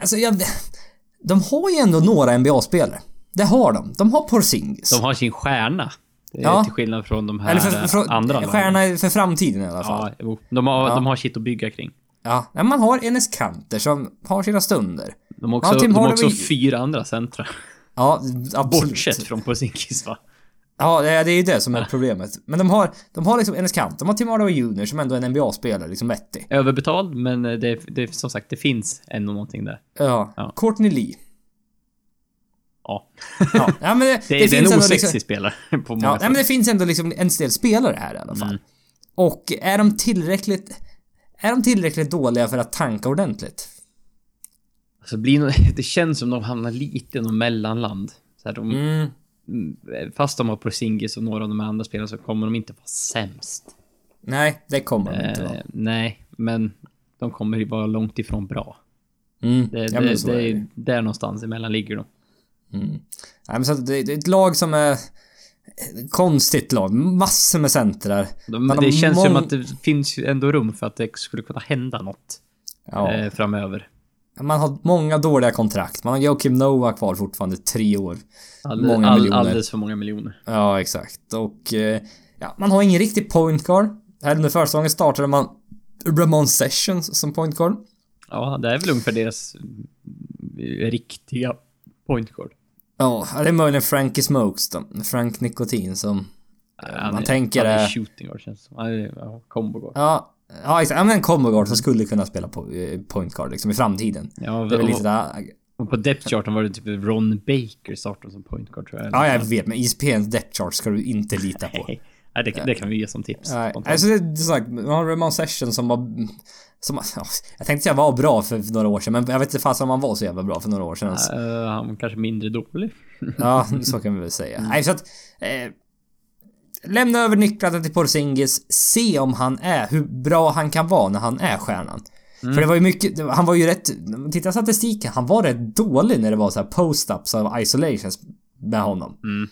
S1: Alltså, jag... De har ju ändå några NBA-spelare. Det har de. De har Porzingis.
S2: De har sin stjärna.
S1: Ja.
S2: Till skillnad från de här
S1: Eller för, för,
S2: andra lagen.
S1: stjärna för framtiden i alla fall.
S2: Ja. De har,
S1: Ja.
S2: de har shit att bygga kring.
S1: Ja. Man har Enes Kanter som har sina stunder.
S2: De har också,
S1: Ja,
S2: de har också fyra andra centra.
S1: Ja, (laughs) absolut.
S2: Bortsett från Porzingis va?
S1: Ja, det är det ju det som är problemet. Men de har, de har liksom Enes Kanter, de har Tim Hardaway Jr som ändå är en NBA-spelare, liksom vettig.
S2: Överbetald, men det, det, som sagt, det finns ändå någonting där.
S1: Ja.
S2: Ja.
S1: Courtney Lee.
S2: Ja.
S1: Ja, (laughs) ja men det,
S2: Det, det, är en osexig
S1: liksom,
S2: spelare (laughs) på många
S1: Ja,
S2: sätt.
S1: men det finns ändå liksom en del spelare här i alla fall.
S2: Mm.
S1: Och är de tillräckligt... Är de tillräckligt dåliga för att tanka ordentligt?
S2: Alltså, blir (laughs) det känns som de hamnar lite i något mellanland. Så här, de,
S1: Mm.
S2: Mm, Fast de har Porzingis och några av de andra spelarna så kommer de inte vara sämst.
S1: Nej, det kommer de inte
S2: Eh,
S1: vara.
S2: nej, men de kommer ju vara långt ifrån bra.
S1: Mm.
S2: Det,
S1: ja,
S2: det, det
S1: är
S2: där någonstans emellan ligger de.
S1: Mm. Nej, men så det, det är ett lag som är... Konstigt lag. Massor med centrar.
S2: De, det känns som
S1: mång-
S2: att det finns ändå rum för att det skulle kunna hända något
S1: Ja.
S2: eh, framöver.
S1: Man har många dåliga kontrakt. Man har Joakim Noah kvar fortfarande tre år.
S2: All,
S1: Många
S2: all,
S1: miljoner.
S2: alldeles för många miljoner.
S1: Ja, exakt. Och... eh, Ja, man har ingen riktig point guard. Här under försäsongen startade man Ramon Sessions som point guard.
S2: Ja, det är väl ungefär deras eh, riktiga point guard.
S1: Ja, det är möjligen Frankie Smokes då. Frank Nikotin som...
S2: Han
S1: man
S2: är-
S1: tänker
S2: han är shooting guard känns som. Han är ja, combo guard.
S1: Ja, ja exakt. Ja, men en combo guard som skulle kunna spela på eh, point guard liksom i framtiden.
S2: Ja,
S1: Det är väl lite där...
S2: och på depth charten var det typ Ron Baker startade som point guard tror jag.
S1: Ja, jag vet, men ISPNs depth chart ska du inte lita på. (laughs)
S2: Nej, det, det kan vi ge som tips.
S1: Nej, alltså det är sagt, man har Ramon Session som var... Som, ja, jag tänkte säga var bra för några år sedan, men jag vet inte fasen om han var så jävla bra för några år sedan.
S2: Eh, han var kanske mindre dålig.
S1: Ja, (laughs) så kan vi väl säga. Nej, så att... Eh, lämna över nycklarna till Porzingis. Se om han är, hur bra han kan vara när han är stjärnan. För det var ju mycket, han var ju rätt, titta statistiken, han var rätt dålig när det var så här post-ups av isolations med honom.
S2: Mm.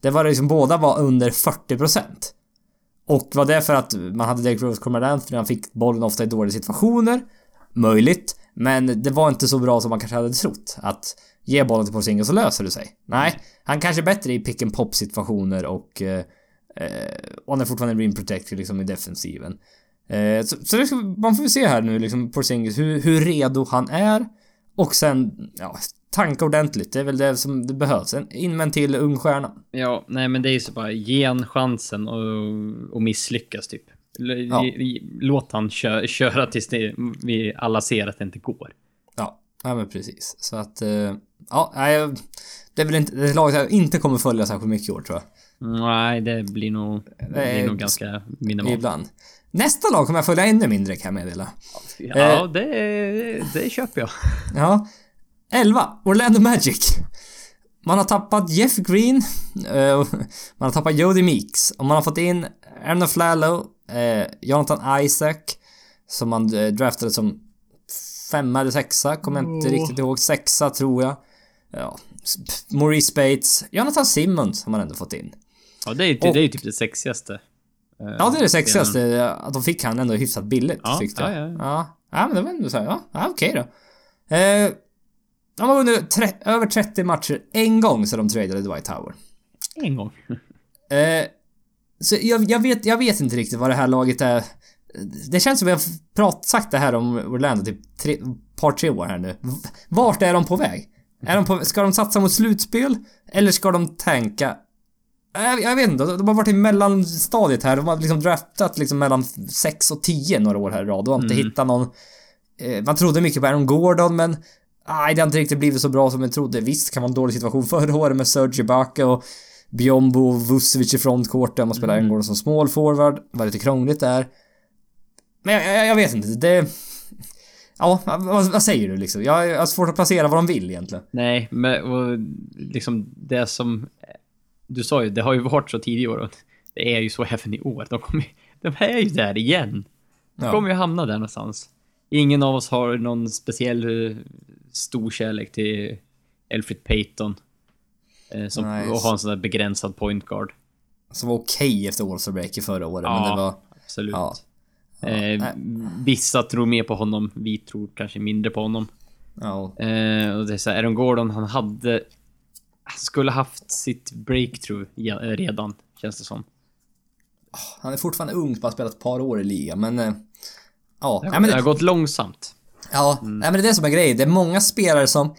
S1: Det var liksom, båda var under 40%. Och var det för att man hade Derek Rose Cormard Anthony, han fick bollen ofta i dåliga situationer? Möjligt. Men det var inte så bra som man kanske hade trott. Att ge bollen till Porzingis så löser det sig. Nej, han kanske är bättre i pick and pop situationer och... Eh, och han är fortfarande rim protector liksom i defensiven. Eh, så så det ska, man får se här nu liksom Porzingis, hur, hur redo han är. Och sen, ja, tanka ordentligt. Det är väl det som det behövs. En, in med en till ung stjärna.
S2: Ja, nej men det är ju så bara, ge han chansen och, och misslyckas typ. L-
S1: Ja.
S2: Låt han kö, köra tills det, vi alla ser att det inte går.
S1: Ja, ja men precis. Så att, eh, ja, nej, det är väl inte, det är ett lag jag inte kommer följa särskilt mycket i år tror jag.
S2: Nej, det blir nog, det blir
S1: Eh,
S2: nog ganska minimalt.
S1: Ibland. Nästa lag kommer jag följa ännu mindre kan jag meddela.
S2: Ja, det, det köper jag.
S1: Ja. 11. Orlando Magic. Man har tappat Jeff Green. eh, man har tappat Jody Meeks. Och man har fått in Erno Flallow. Eh, Jonathan Isaac. Som man eh, draftade som femma eller sexa. Kommer jag inte riktigt ihåg. Sexa tror jag. Ja. Maurice Spates. Jonathan Simmons har man ändå fått in.
S2: Ja, det är, ju- det är typ det sexigaste. Eh,
S1: Ja, det är det sexigaste. Att de fick han ändå hyfsat billigt,
S2: Ja,
S1: tyckte jag.
S2: ja, ja.
S1: ja. Ja, men det var ändå så här, ja, ja okej då. Eh, de har vunnit tre- över 30 matcher en gång sedan de tradade Dwight Howard.
S2: En gång. (laughs)
S1: Eh, så jag, jag, vet, jag vet inte riktigt vad det här laget är. Det känns som vi har prat, sagt det här om Orlando typ tre, par, tre år här nu. Vart är de på väg? Är de på, ska de satsa mot slutspel? Eller ska de tänka... Jag, jag vet inte, de har varit i mellanstadiet här. De har liksom draftat liksom mellan 6 och 10 några år här i rad och har inte hittat någon... Eh, man trodde mycket på Aaron Gordon men... Nej, det har inte riktigt blivit så bra som jag trodde. Visst kan vara en dålig situation (laughs) förra året med Serge Ibaka och Biombo och Vucevic i frontcourten. Man spelar Aaron Gordon som small forward. Var lite krångligt där. Men jag, jag, jag vet inte. Det... Ja, vad, vad säger du liksom? Jag jag har svårt att placera vad de vill egentligen.
S2: Nej, men och liksom det som... Du sa ju, det har ju varit så tidigare år och det är ju så även i år. De, kommer, de är ju där igen. De
S1: Ja.
S2: kommer ju hamna där någonstans. Ingen av oss har någon speciell eh, stor kärlek till Elfrid Payton. Eh, som, och har en sån där begränsad point guard.
S1: Som var okej efter All-Star Break i förra året, men
S2: Ja.
S1: det var...
S2: Absolut.
S1: Ja.
S2: Eh,
S1: nej.
S2: vissa tror mer på honom, vi tror kanske mindre på honom.
S1: Ja,
S2: Eh, och det är så här, Aaron Gordon, han hade... Skulle haft sitt breakthrough ja, redan, känns det som.
S1: han är fortfarande ung, bara spelat ett par år i ligan, men... eh, Ja,
S2: Det har,
S1: men
S2: det har gått långsamt.
S1: ja nej, men det är det som är grejen. Det är många spelare som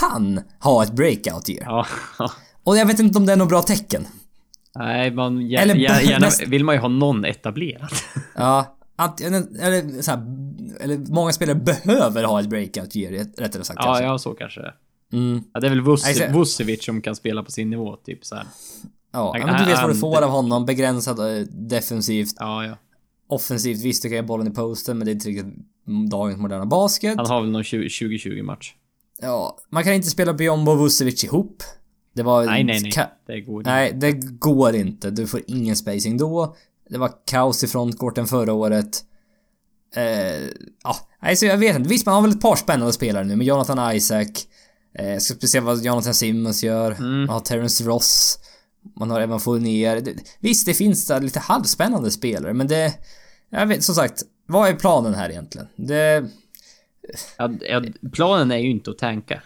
S1: kan ha ett breakout year.
S2: Ja. (laughs)
S1: Och jag vet inte om det är något bra tecken.
S2: Nej, man gär,
S1: Eller
S2: gärna vill man ju ha någon etablerad. (laughs)
S1: Ja, att, eller, så här, eller många spelare behöver ha ett breakout year, rättare sagt
S2: ja,
S1: kanske.
S2: ja, så kanske.
S1: Mm.
S2: Ja, det är väl Vuce- Vucevic som kan spela på sin nivå, typ så här.
S1: Ja, men du vet vad du
S2: han-
S1: får av honom. Begränsad eh, defensivt.
S2: Ja, ja.
S1: Offensivt, visst du kan ge bollen i posten, men det är inte riktigt dagens moderna basket.
S2: Han har väl någon 20- 20-20 match.
S1: Ja, man kan inte spela Biombo och Vucevic ihop. Det var...
S2: Nej, nej, nej.
S1: Ka-
S2: Det går inte.
S1: nej, det går inte. Du får ingen spacing då. Det var kaos i frontcourten förra året. Eh, ja, nej, så jag vet inte. Visst, man har väl ett par spännande spelare nu med Jonathan Isaac. Eh, ska se vad Jonathan Simmons gör.
S2: Mm.
S1: Man har Terrence Ross. Man har Evan Fournier. Det- Visst, det finns där lite halvspännande spelare, men det... Jag vet, som sagt. Vad är planen här egentligen? Det...
S2: Ja, ja, planen är ju inte att tanka.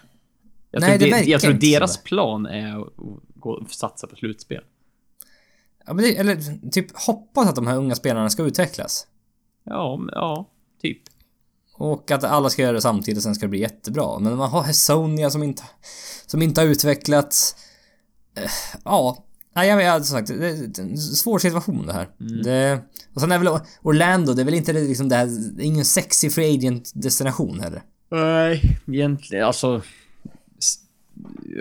S2: Jag
S1: Nej,
S2: tror,
S1: det
S2: de,
S1: verkar
S2: jag tror deras
S1: så.
S2: plan är att gå satsa på slutspel.
S1: Ja, men det, eller typ hoppas att de här unga spelarna ska utvecklas.
S2: Ja, ja, typ.
S1: Och att alla ska göra det samtidigt och sen ska det bli jättebra. Men man har Hessonia som inte, som inte har utvecklats. Eh, Ja, nej jag vet som sagt, det är en svår situation det här. Det, och sen är väl Orlando, det är väl inte det liksom det här, det är ingen sexy free agent destination heller.
S2: Nej, egentligen alltså...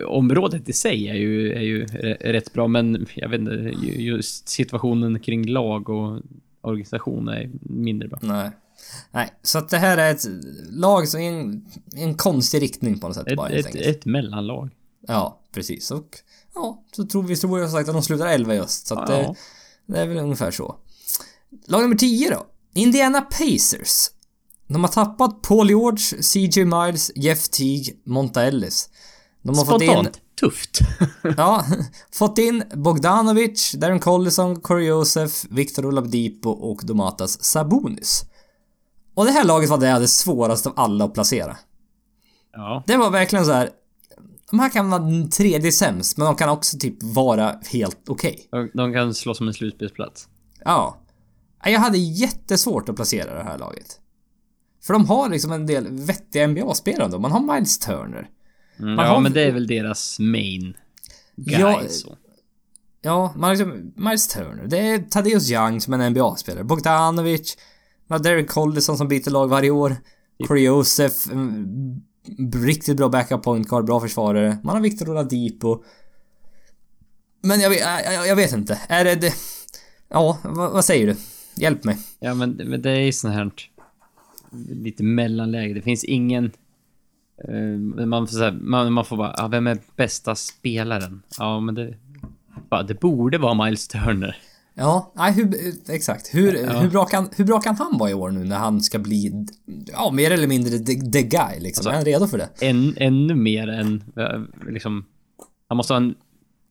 S2: Området i sig är ju, är ju rätt bra, men jag vet inte, ju- just situationen kring lag och organisation är mindre bra.
S1: Nej. Nej, så att det här är ett lag som är en, en konstig riktning på något sätt
S2: Ett,
S1: bara
S2: ett, ett mellanlag.
S1: Ja, precis. Och ja, så tror vi tror jag sagt att de slutar 11 i öst. Så att
S2: Ja.
S1: det, det är väl ungefär så. Lag nummer 10 då. Indiana Pacers. De har tappat Paul George, CJ Miles, Jeff Teague, Monta Ellis. De har fått in...
S2: Spontant. Tufft. (laughs)
S1: Ja, fått in Bogdanovic, Darren Collison, Corey Joseph, Victor Oladipo och Domatas Sabonis. Och det här laget var det jag hade svårast av alla att placera.
S2: ja.
S1: Det var verkligen så här. De här kan vara tredje sämst, men de kan också typ vara helt okej.
S2: De, de kan slåss om en slutspelsplats.
S1: Ja. Jag hade jättesvårt att placera det här laget. För de har liksom en del vettiga NBA-spelare ändå. Man har Miles Turner.
S2: Mm, ja,
S1: har-
S2: men det är väl deras main guy.
S1: Ja,
S2: så.
S1: Ja, man har liksom Miles Turner. Det är Thaddeus Young som är en NBA-spelare. Bogdanovic. Har Derek Collison som byter lag varje år. Corey Joseph. mm, Riktigt bra backup point guard, bra försvarare. Man har Victor Oladipo. Men jag, jag, jag, vet inte. Är det... det ja, vad, vad säger du? Hjälp mig.
S2: Ja, men, men det är ju sånt här lite mellanläge. Det finns ingen... eh, man, får så här, man, man får bara, ja, vem är bästa spelaren? Ja, men det... Bara, det borde vara Miles Turner.
S1: Ja, nej, hur, exakt. Hur,
S2: Ja.
S1: hur, bra kan, hur bra kan han vara i år nu när han ska bli, ja, mer eller mindre the, the guy liksom?
S2: Alltså-
S1: är han redo för det?
S2: Än, ännu mer än eh, liksom... Han måste ha en...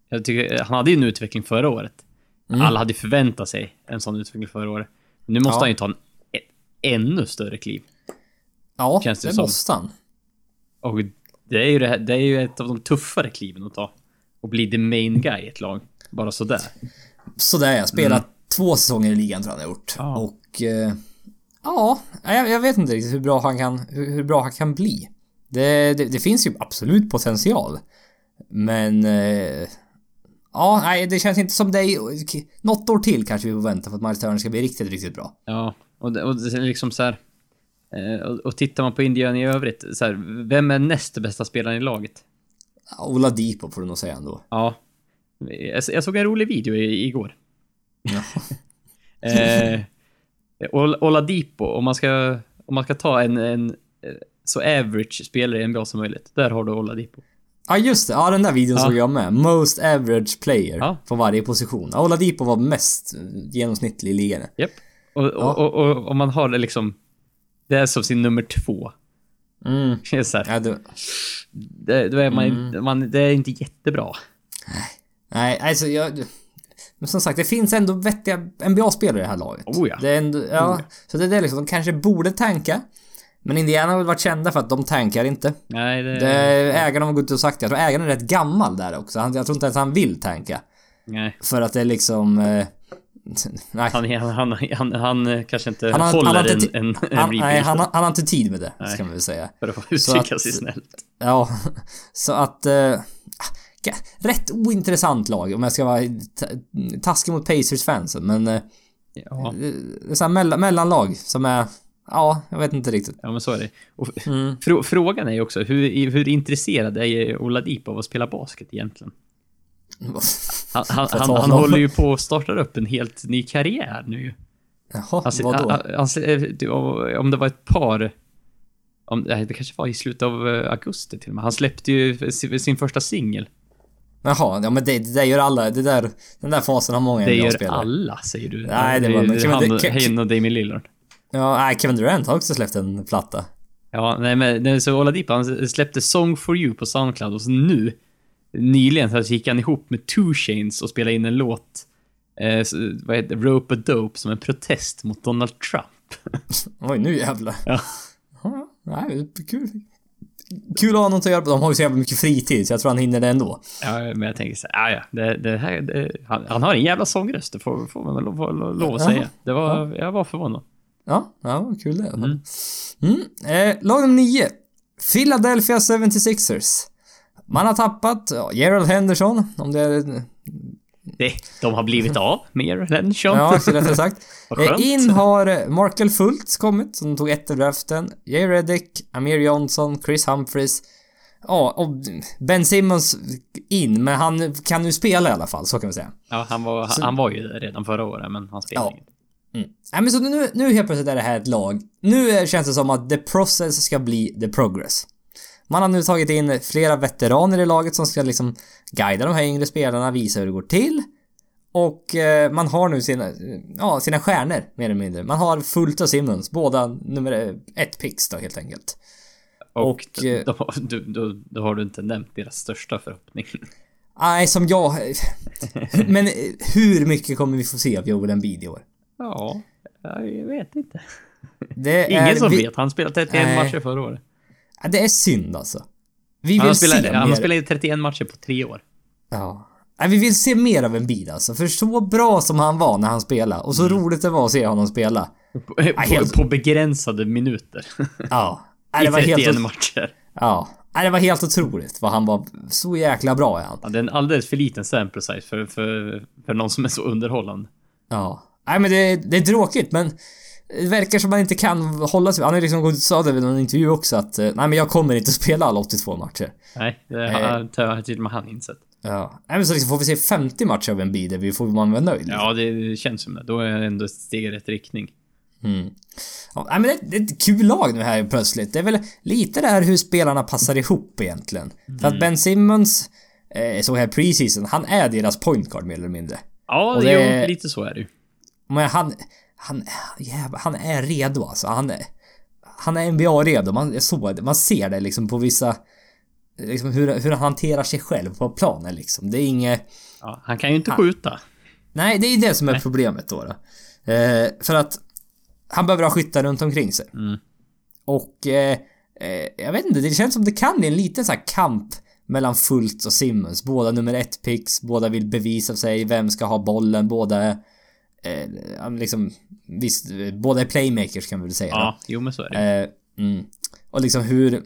S2: Jag tycker, han hade ju en utveckling förra året. Alla hade förväntat sig en sån utveckling förra året. Nu måste
S1: Ja.
S2: han ju ta en ett, ännu större kliv.
S1: Ja,
S2: Känns det
S1: det
S2: som.
S1: måste han.
S2: Och det är ju, det, här, det är ju ett av de tuffare kliven att ta. Och bli the main guy i ett lag. Bara sådär.
S1: Sådär jag spelat två säsonger i ligan tror jag han har gjort.
S2: Ja.
S1: Och... Eh, ja, jag, jag vet inte riktigt hur bra han kan, hur, hur bra han kan bli. Det, det, det finns ju absolut potential. Men... Eh, ja, nej, det känns inte som är... Något år till kanske vi får vänta för att Miles Turner ska bli riktigt, riktigt bra.
S2: Ja, och det, och det liksom så här. eh, Och, och tittar man på Indiana i övrigt, så här, vem är näst bästa spelaren i laget?
S1: Ola Dipo får du nog säga ändå.
S2: Ja. Jag, såg en rolig video igår.
S1: Ja. (laughs)
S2: eh, Ol- Oladipo, om man ska, om man ska ta en, en eh, så average spelare i NBA som möjligt. Där har du Oladipo.
S1: Ja just det, ja den där videon
S2: Ja.
S1: såg jag med. Most average player
S2: Ja.
S1: på varje position. Ja, Oladipo var mest genomsnittlig i ligan.
S2: Japp. Och,
S1: Ja.
S2: och, och, och man har det liksom... Det är som sin nummer två.
S1: Mm.
S2: Det är, så här,
S1: Ja, du,
S2: det, då är man,
S1: Mm.
S2: man, det är inte jättebra.
S1: nej, alltså jag... Men som sagt, det finns ändå vettiga NBA-spelare i det här laget.
S2: Oh ja.
S1: Det är ändå, ja,
S2: Oh ja.
S1: Så det är liksom, de kanske borde tanka. Men Indiana har väl varit kända för att de tankar inte.
S2: Nej, det...
S1: Det, ägarna har gått ut och sagt det. Jag tror ägaren är rätt gammal där också. Han, jag tror inte ens han vill tanka.
S2: Nej.
S1: För att det är liksom... Eh, nej.
S2: Han, han, han, han, kanske inte
S1: Han har-
S2: håller
S1: han har inte
S2: en, en, en
S1: Han, nej, han, han har inte tid med det,
S2: Nej.
S1: ska man väl säga.
S2: för att uttrycka sig snällt.
S1: Ja, (laughs) så att... Eh, rätt ointressant lag om jag ska vara ta- taskig mot Pacers-fansen. Men eh,
S2: Ja,
S1: är så här mellan, mellanlag som är... Ja, jag vet inte riktigt.
S2: ja men så är det. Och
S1: Mm.
S2: frå, frågan är ju också, hur, hur intresserad är Oladipo av att spela basket egentligen? (laughs) Han, han, han, han håller ju på att starta upp en helt ny karriär nu.
S1: Jaha,
S2: Han,
S1: vadå?
S2: det var- om det var ett par... Om, det kanske var i slutet av eh, augusti till och med. Han släppte ju sin första singel.
S1: Jaha, ja men det, det där gör alla. Det där, den där fasen har många
S2: Det gör
S1: NBA-spelare.
S2: alla, säger du.
S1: Nej, det var- men Kevin-
S2: han,
S1: det-
S2: och Damien Lillard.
S1: Ja, nej, Kevin Durant har också släppt en platta.
S2: Ja, nej men så Oladipo han släppte Song for you på Soundcloud och så nu nyligen så gick han ihop med Two Chains och spelade in en låt eh, vad heter det? Rope a Dope som en protest mot Donald Trump. (laughs)
S1: Oj, nu jävlar.
S2: Ja.
S1: Ja, nej, kul. Kul att ha något att göra. De har ju så jävla mycket fritid så jag tror han hinner det ändå.
S2: Ja, men jag tänker så här, ja, ja, det, det här, det, han, han har en jävla sångröst, det får, får man väl lov, lov, lov att
S1: Ja.
S2: säga. Det var, jag var förvånad.
S1: Ja, ja kul det. Mm. Mm. Eh, lag nummer 9. Philadelphia 76ers. Man har tappat ja, Gerald Henderson, om det är...
S2: Det, de har blivit av med Gerald Henderson.
S1: Ja, rättare sagt. (laughs) Eh. In har eh, Markel Fultz kommit, som tog ett draften. Jay Reddick, Amir Johnson, Chris Humphries. Ja, och Ben Simmons in, men han kan ju spela i alla fall, så kan vi säga.
S2: Ja, han var, han var ju redan förra året, men han spelade
S1: Ja. Mm. Nej men så nu, nu helt plötsligt är det här ett lag. Nu känns det som att the process ska bli the progress. Man har nu tagit in flera veteraner i laget som ska liksom guida de här yngre spelarna, visa hur det går till. Och eh, man har nu sina, ja, sina stjärnor mer eller mindre. Man har Fullt och Simmons, båda nummer ett picks då helt enkelt.
S2: Och,
S1: Och, eh,
S2: då, då, då, då har du inte nämnt deras största förhoppning.
S1: Nej, som jag... (laughs) Men eh, hur mycket kommer vi få se av Joel Embiid i år?
S2: Ja, jag vet inte.
S1: Det
S2: Ingen som
S1: vi-
S2: vet. Han spelade 31
S1: Nej.
S2: matcher förra året.
S1: Ja, Det är synd alltså. Vi vill
S2: Han har
S1: se
S2: han
S1: mer.
S2: spelat 31 matcher på tre år.
S1: Ja. Nej, vi vill se mer av en bil alltså. För så bra som han var när han spelade och så
S2: Mm.
S1: roligt det var att se honom spela.
S2: På,
S1: helt-
S2: på begränsade minuter. (laughs)
S1: Ja. Nej,
S2: I
S1: det var
S2: 31
S1: helt...
S2: matcher.
S1: Ja. Nej, det var helt otroligt vad han var så jäkla bra i han.
S2: Ja, det är en alldeles för liten sample size för, för, för någon som är så underhållande.
S1: Ja. Nej, men det, det är tråkigt men det verkar som att han inte kan hålla sig. Han har liksom gått och sa det vid någon intervju också att eh, nej men jag kommer inte att spela alla 82 matcher.
S2: Nej, det
S1: Eh.
S2: har har till och med han insett.
S1: Ja. Nej, men så liksom får vi se 50 matcher av en bil där vi får man vara nöjd.
S2: Ja, det känns som det. Då är det ändå ett steg i rätt riktning.
S1: Mm. Ja, men det, är ett kul lag nu här plötsligt. Det är väl lite det här hur spelarna passar ihop egentligen. För att Ben Simmons, eh, så här preseason, han är deras point guard mer eller mindre.
S2: Ja,
S1: Och
S2: det...
S1: det-
S2: Jo, lite så är det ju.
S1: Men han, han, jävlar, han är redo alltså. Han är, han är NBA-redo. Man, såg man ser det liksom på vissa, liksom hur, hur han hanterar sig själv på planen liksom. Det är inget,
S2: Ja, han kan ju inte skjuta.
S1: Nej, det är ju det som är problemet då. då. Eh, för att han behöver ha skyttar runt omkring sig.
S2: Mm.
S1: Och eh, eh, jag vet inte, det känns som det kan bli en liten så här kamp mellan Fultz och Simmons. Båda nummer ett picks, båda vill bevisa sig, vem ska ha bollen, båda eh, liksom, visst, båda är playmakers kan vi väl säga. då.
S2: Ja, jo men så är det.
S1: Eh, mm. Och liksom hur...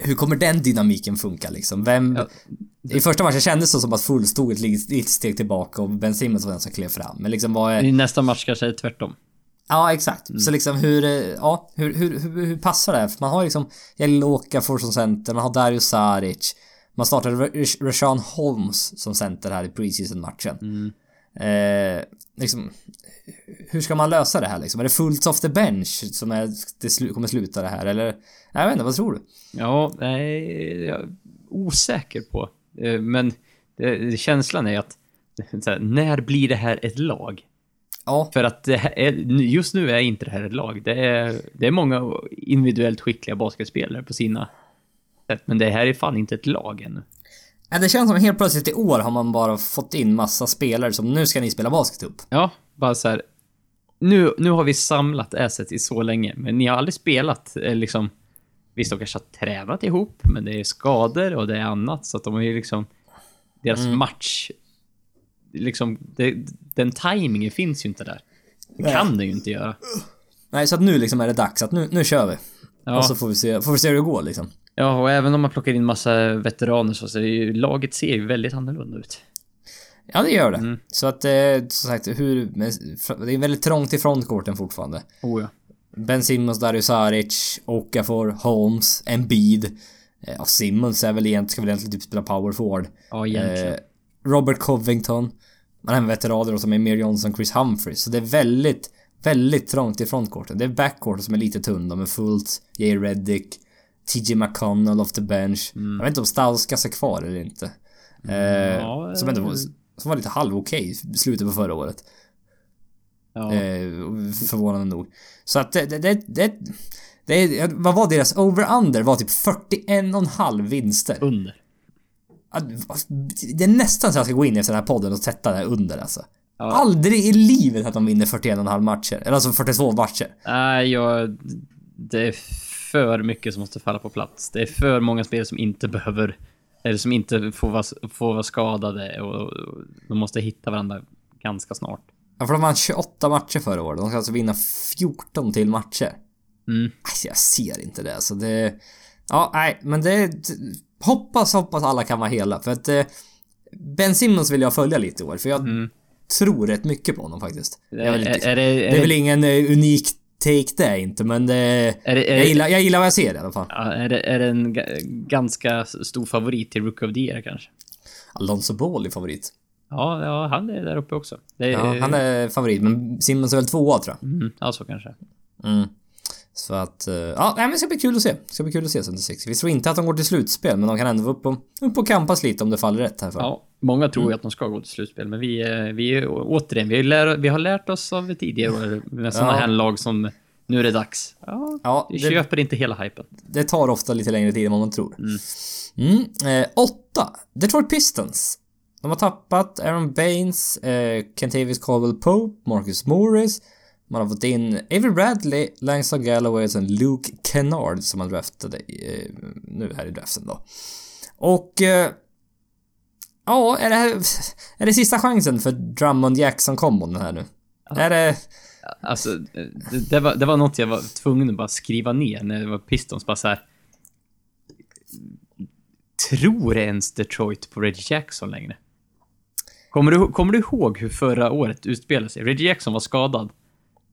S1: Hur kommer den dynamiken funka liksom? Vem...
S2: Ja,
S1: I första matchen kändes det som att Fultz stod ett steg tillbaka och Ben Simmons var den som klev fram. Men liksom vad är...
S2: I nästa match kanske det är tvärtom.
S1: Ja, exakt. Så liksom hur, eh, ja, hur, hur, hur, hur passar det här? För man har liksom Jelil Okafor som center, man har Dario Saric. Man startade Rash- Rashawn Holmes som center här i preseason-matchen. Eh, liksom, hur ska man lösa det här liksom? Är det fullt off the bench som är, det slu, kommer sluta det här? Eller? Jag vet inte, vad tror du?
S2: Ja, nej, jag är osäker på. Eh, Men det, känslan är att (laughs) här, när blir det här ett lag?
S1: Ja,
S2: För att är, just nu är inte det här ett lag. Det är, det är många individuellt skickliga basketspelare på sina sätt, men det här är fan inte ett lag ännu.
S1: Ja, det känns som helt plötsligt i år har man bara fått in massa spelare som nu ska ni spela basket upp.
S2: Ja, bara så här. Nu, nu har vi samlat asset i så länge, men ni har aldrig spelat eh, liksom... Visst, de kanske har tränat ihop, men det är skador och det är annat, så att de har ju liksom... Deras match... Liksom, det, den tajmingen finns ju inte där. Det
S1: Nej.
S2: kan det ju inte göra.
S1: Nej, så att nu liksom är det dags att nu, nu kör vi.
S2: Ja.
S1: Och så får vi se, får vi se hur det går liksom.
S2: Ja, och även om man plockar in massa veteraner så ser ju, laget ser ju väldigt annorlunda ut.
S1: Ja, det gör det.
S2: Mm.
S1: Så att, eh, som sagt, hur... Det är väldigt trångt i frontcourten fortfarande.
S2: Oh ja.
S1: Ben Simmons, Dario Saric, Okafor, Holmes, Embiid. Eh, Ja, Simmons är väl egentligen, ska väl egentligen typ spela power forward.
S2: Ja, egentligen.
S1: Eh, Robert Covington. Man har även veteraner som är Mir Johnson, Chris Humphrey. Så det är väldigt, väldigt trångt i frontcourten. Det är backcourten som är lite tunn då med Fultz, Jay Reddick, TJ McConnell off the bench. Jag vet inte om Styles ska sig kvar eller inte. Eh,
S2: Ja,
S1: som ändå var,
S2: eh.
S1: som var lite halv okej i slutet på förra året.
S2: ja.
S1: Eh, förvånande nog. Så att det, det, det, det, är, vad var deras over-under? var typ 41,5 vinster.
S2: Under.
S1: Det är nästan så jag ska gå in efter den här podden och sätta det här under alltså.
S2: Ja.
S1: Aldrig i livet att de vinner 41,5 matcher. Eller alltså 42 matcher.
S2: Nej, jag... Det är för mycket som måste falla på plats. Det är för många spelare som inte behöver... Eller som inte får vara, får vara skadade och, och de måste hitta varandra ganska snart.
S1: Ja, för de vann 28 matcher förra året. De ska alltså vinna 14 till matcher.
S2: Mm.
S1: Alltså, jag ser inte det. Så det... Ja, nej, men det... Hoppas, hoppas alla kan vara hela. För att... Eh, ben Simmons vill jag följa lite i år. För jag
S2: Mm.
S1: tror rätt mycket på honom faktiskt. Är,
S2: Är, är, det, är,
S1: det är väl ingen eh, unik take det är inte, men det...
S2: är, det, är,
S1: Jag gillar, jag gillar vad jag ser i alla fall.
S2: ja, är, det, är det en ga- ganska stor favorit till Rook of the Year kanske?
S1: Alonso Ball är favorit.
S2: Ja, ja, han är där uppe också. Är,
S1: Ja, han är favorit, men Simmons är väl tvåa tror jag.
S2: Mm, ja, så kanske.
S1: Mm. Så att, eh, ja, nej, men det ska bli kul att se. Det ska bli kul att se 76. Vi tror inte att de går till slutspel, men de kan ändå vara upp och, upp och kampas lite om det faller rätt här för.
S2: Ja, många tror
S1: Mm.
S2: ju att de ska gå till slutspel, men vi, är- vi återigen, vi, lär, vi har lärt oss av tidigare år med sådana
S1: Ja.
S2: här lag som nu är det dags. Ja,
S1: Ja,
S2: vi
S1: det,
S2: köper inte hela hypen.
S1: det tar ofta lite längre tid än vad man tror. Mm. Eh, åtta. Detroit Pistons. De har tappat Aaron Baines, eh, Kentavious Caldwell Pope, Marcus Morris. Man har fått in Avery Bradley, Langston Galloway och sen Luke Kennard som man draftade eh, nu här i draften då. Och... Eh, ja, är det här... Är det sista chansen för Drummond Jackson-kombon den här nu? Är det...
S2: Alltså, det, det, var, det var något jag var tvungen att bara skriva ner när det var Pistons, bara så här. Tror ens Detroit på Reggie Jackson längre? Kommer du, kommer du ihåg hur förra året utspelade sig? Reggie Jackson var skadad.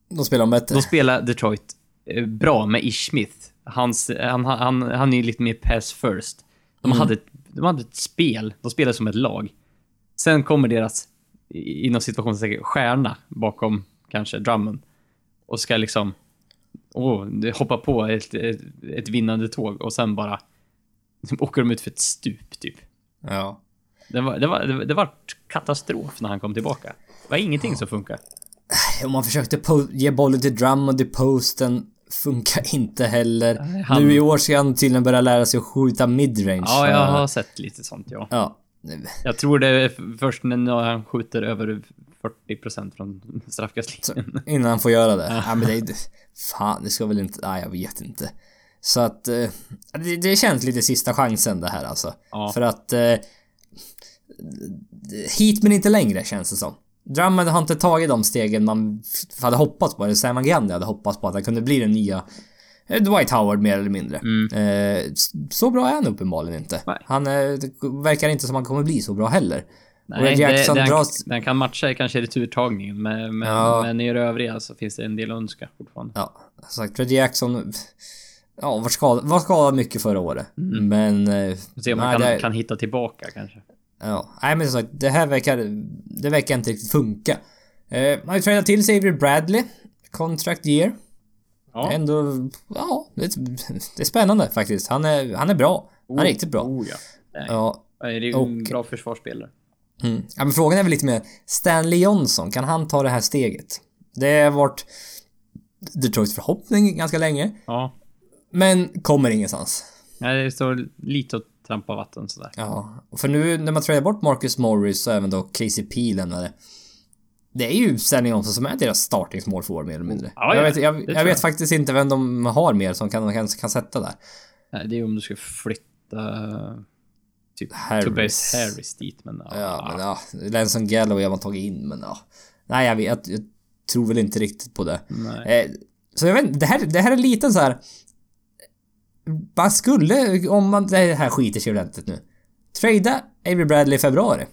S1: De spelar de bättre.
S2: Då spelade Detroit eh, bra med Ish Smith. Hans, han, han, han är ju lite mer pass first. De, hade, ett- de hade ett spel, de spelade som ett lag. Sen kommer deras, i- inom situationstecken, stjärna bakom kanske drummen. Och ska liksom det- hoppa på ett, ett, ett vinnande tåg och sen bara (laughs) åker de ut för ett stup typ.
S1: Ja.
S2: Det var, det, var, det, var- katastrof när han kom tillbaka. Det var ingenting som funkar.
S1: Och man försökte ge bollen till Drummond i posten. Funkar (laughs) inte heller.
S2: Nej, han-
S1: Nu i år ska han tydligen börja lära sig att skjuta midrange.
S2: Ja, jag har sett lite sånt ja.
S1: Ja.
S2: Jag tror det är först när han skjuter över 40% från (laughs) straffkastlinjen.
S1: Innan han får göra det. Ja, men det... Fan, det ska väl inte... Nej, jag vet inte. Så att... eh, Det, det känns lite sista chansen det här alltså.
S2: Ja.
S1: För att... Eh, hit men inte längre känns det som. Drummond har inte tagit de stegen man hade hoppats på. Eller Sam Gandhi hade hoppats på att han kunde bli den nya eh, Dwight Howard mer eller mindre. Eh, s- så bra är han uppenbarligen inte.
S2: Nej.
S1: Han eh, det verkar inte som han kommer bli så bra heller. Och Red
S2: det-
S1: Jackson
S2: den,
S1: dras...
S2: den kan matcha kanske returtagningen, men, men,
S1: Ja.
S2: men i det övriga så finns det en del att önska fortfarande.
S1: Ja, som sagt, Red Jackson... Ja, var skadad, var skadad mycket förra året. Men... Eh,
S2: se om man
S1: nej,
S2: kan,
S1: det-
S2: kan hitta tillbaka kanske.
S1: Ja, nej men som sagt, det här verkar... Det verkar inte riktigt funka. Eh, man har ju tradat till sig Bradley. Contract year.
S2: Ja.
S1: Ändå... Ja, det, det är spännande faktiskt. Han är, han är bra. Han är riktigt bra.
S2: Oh, ja. Är,
S1: Ja,
S2: det är ju
S1: och-
S2: en bra försvarsspelare.
S1: Mm. Ja, men frågan är väl lite mer, Stanley Johnson, kan han ta det här steget? Det har varit Detroits förhoppning ganska länge,
S2: Ja.
S1: men kommer ingenstans.
S2: Nej, det står lite och trampa vatten sådär.
S1: Ja, för nu när man tradar bort Marcus Morris och även då KCP lämnade. Det är ju Stanley Johnson som är deras startingsmål mer eller mindre.
S2: Ja,
S1: jag
S2: ja,
S1: vet, jag, jag vet faktiskt inte vem de har mer som kan, kan, kan sätta där.
S2: Nej, det är om du ska flytta typ
S1: Harris.
S2: Tobias Harris dit, men ja.
S1: Ja, men ja. Lenson Galloway har man tagit in, men ja. Nej, jag vet. Jag tror väl inte riktigt på det. Eh, så jag vet det här, det här är lite så här. Man skulle, om man, det här skiter sig ordentligt nu. Trada Avery Bradley i februari.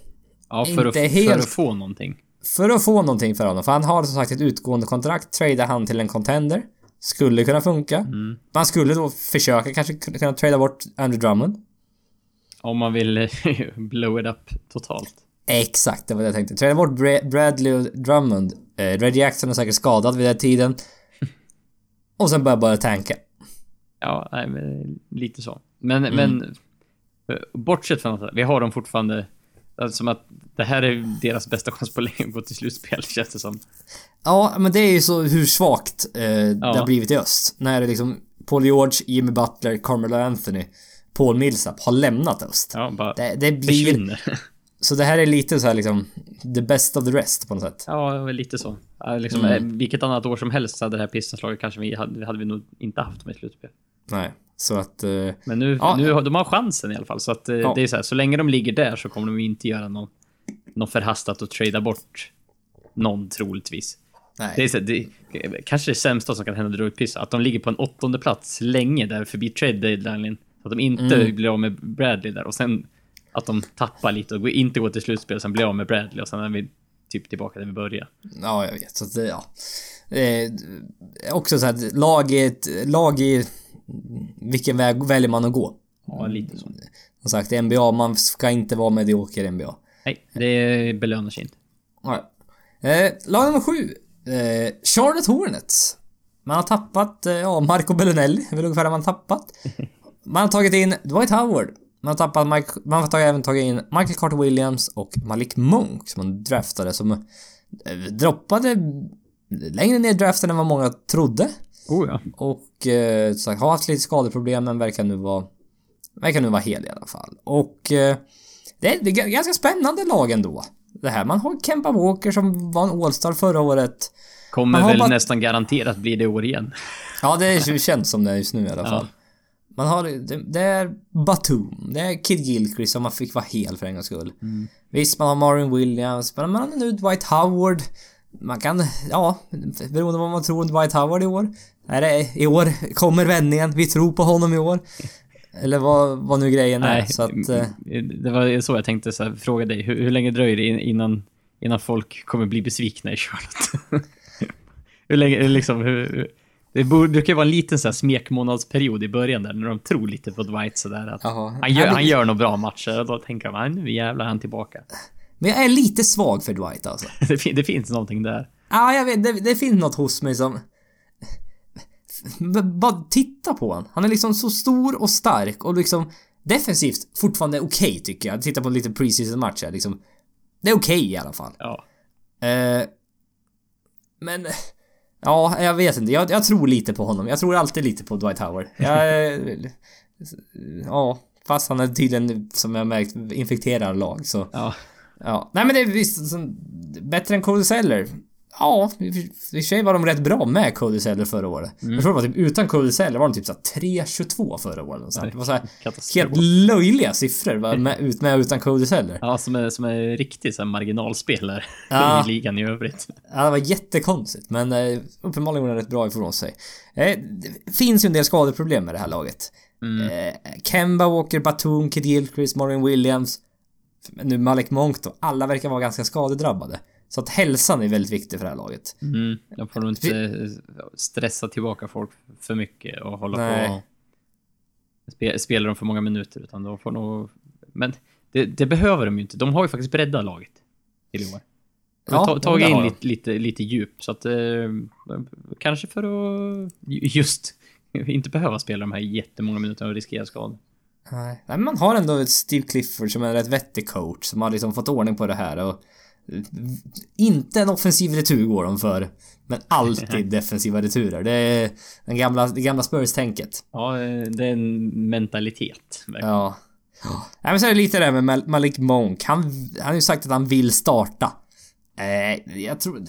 S2: Ja, för att,
S1: helt-
S2: för att få någonting.
S1: För att få någonting för honom. För han har som sagt ett utgående kontrakt. Trada han till en contender. Skulle kunna funka.
S2: Mm.
S1: Man skulle då försöka kanske kunna trada bort Andrew Drummond.
S2: Om man vill (laughs) blow it up totalt.
S1: Exakt, det var det jag tänkte. Trada bort Bra- Bradley och Drummond. Eh, Reggie Jackson är säkert skadad vid den tiden. (laughs) Och sen börja bara tanka.
S2: Ja, nej, men lite så. Men, men eh, bortsett från att vi har dem fortfarande alltså, som att det här är deras bästa chans på länge att gå till slutspel känns det som.
S1: Ja, men det är ju så hur svagt eh, det
S2: Ja.
S1: har blivit i öst. När det liksom Paul George, Jimmy Butler, Carmelo Anthony, Paul Millsap har lämnat öst.
S2: Ja, bara
S1: Det, det blir...
S2: försvinner. (laughs)
S1: Så det här är lite så här liksom the best of the rest på något sätt.
S2: Ja, lite så. Liksom,
S1: Mm.
S2: eh, Vilket annat år som helst hade det här Pistons-laget kanske vi hade, hade vi nog inte haft med i slutspel.
S1: Nej, så att... Eh,
S2: Men nu,
S1: Ja.
S2: nu har de har chansen i alla fall. Så att eh,
S1: Ja.
S2: det är så här, så länge de ligger där så kommer de inte göra någon, någon förhastat och trada bort någon troligtvis.
S1: nej.
S2: Det är så, här, det, kanske det sämsta som kan hända Detroit Pistons, att de ligger på en åttonde plats länge där förbi trade deadline. Så att de inte
S1: Mm.
S2: blir av med Bradley där och sen att de tappar lite och inte går till slutspel och sen blir av med Bradley och sen är vi typ tillbaka där vi började.
S1: Ja, jag vet. Så att det, ja. Eh, också så här, lag. Lag. Vilken väg väljer man att gå?
S2: Ja, lite så.
S1: Som sagt, NBA, man ska inte vara medioker i NBA.
S2: Nej, det belönar sig inte.
S1: Ja. Eh, lag nummer sju. Eh, Charlotte Hornets. Man har tappat, eh, ja, Marco Bellonelli. Det är väl ungefär man tappat. (laughs) Man har tagit in Dwight Howard. Man har tappat Mike, man har tagit, även tagit in Michael Carter Williams och Malik Monk som man draftade som eh, droppade längre ner i draften än vad många trodde.
S2: Oh ja.
S1: Och eh, sagt, har haft lite skadeproblem men verkar nu vara Verkar nu vara hel i alla fall. Och eh, det, är, det är ganska spännande lag ändå. Det här. Man har Kemba Walker som var en All-Star förra året.
S2: Kommer väl
S1: bara-
S2: nästan garanterat bli det år igen.
S1: Ja, det känt som det just nu i alla
S2: Ja.
S1: fall. Man har, det, det är Batum, det är Kid Gilchrist som man fick vara hel för en gångs skull. Visst, man har Marvin Williams, men man har nu Dwight Howard. Man kan, ja, beroende på vad man tror om Dwight Howard i år. Är det, I år kommer vändningen, vi tror på honom i år. Eller vad, vad nu grejen är.
S2: Nej,
S1: så att, eh,
S2: det var så jag tänkte så här, fråga dig. Hur, hur länge dröjer det in- innan, innan folk kommer bli besvikna i Charlotte? (laughs) hur länge, liksom, hur, det kan ju vara en liten så här smekmånadsperiod i början där när de tror lite på Dwight sådär att
S1: Jaha.
S2: han gör, han gör nog bra matcher och då tänker de "Ah, nu jävlar är han tillbaka.
S1: men jag är lite svag för Dwight alltså. (laughs)
S2: det, fin, det finns någonting där.
S1: Ja, jag vet. Det, det finns något hos mig som... Bara titta på han. Han är liksom så stor och stark och liksom defensivt fortfarande okej tycker jag. Titta på lite preseason matcher liksom. Det är okej i alla fall.
S2: Ja.
S1: Eh, men... Ja, jag vet inte. Jag, jag tror lite på honom. Jag tror alltid lite på Dwight Howard. Jag, (laughs) ja, fast han är tydligen, som jag märkt, infekterar lag så...
S2: Ja.
S1: Ja, nej men det är visst som, bättre än Cody Zeller. Ja, i och för sig var de rätt bra med Cody förra året. Jag tror det var typ utan Cody var de typ såhär 3-22 förra året. sånt. Det var såhär
S2: Katastrof.
S1: helt löjliga siffror va, med, ut med utan Cody.
S2: Ja, som är, som är riktigt så här marginalspelare
S1: Ja. (laughs)
S2: i ligan i övrigt.
S1: Ja, det var jättekonstigt men eh, uppenbarligen gjorde han rätt bra ifrån sig. Eh, det finns ju en del skadeproblem med det här laget. Eh, Kemba Walker, Batum, Kid Gilchrist, Marvin Williams. Nu Malik Monk då. Alla verkar vara ganska skadedrabbade. Så att hälsan är väldigt viktig för det här laget.
S2: Mm, de får nog inte stressa tillbaka folk för mycket och hålla
S1: Nej.
S2: på och spe, spela dem för många minuter utan de får nog... Men det, det behöver de ju inte. De har ju faktiskt breddat laget till i år.
S1: Ja,
S2: ta, tagit in lite, lite, lite djup så att eh, kanske för att ju- just inte behöva spela de här jättemånga minuterna och riskera skador.
S1: Nej, men man har ändå Steve Clifford som är en rätt vettig coach som har liksom fått ordning på det här och inte en offensiv retur går de för. Men alltid (laughs) defensiva returer. Det är den gamla, det gamla Spurs-tänket.
S2: Ja, det är en mentalitet. verkligen.
S1: Ja. Nej men så är det lite det där med Mal- Malik Monk. Han, han har ju sagt att han vill starta. Eh, jag tror...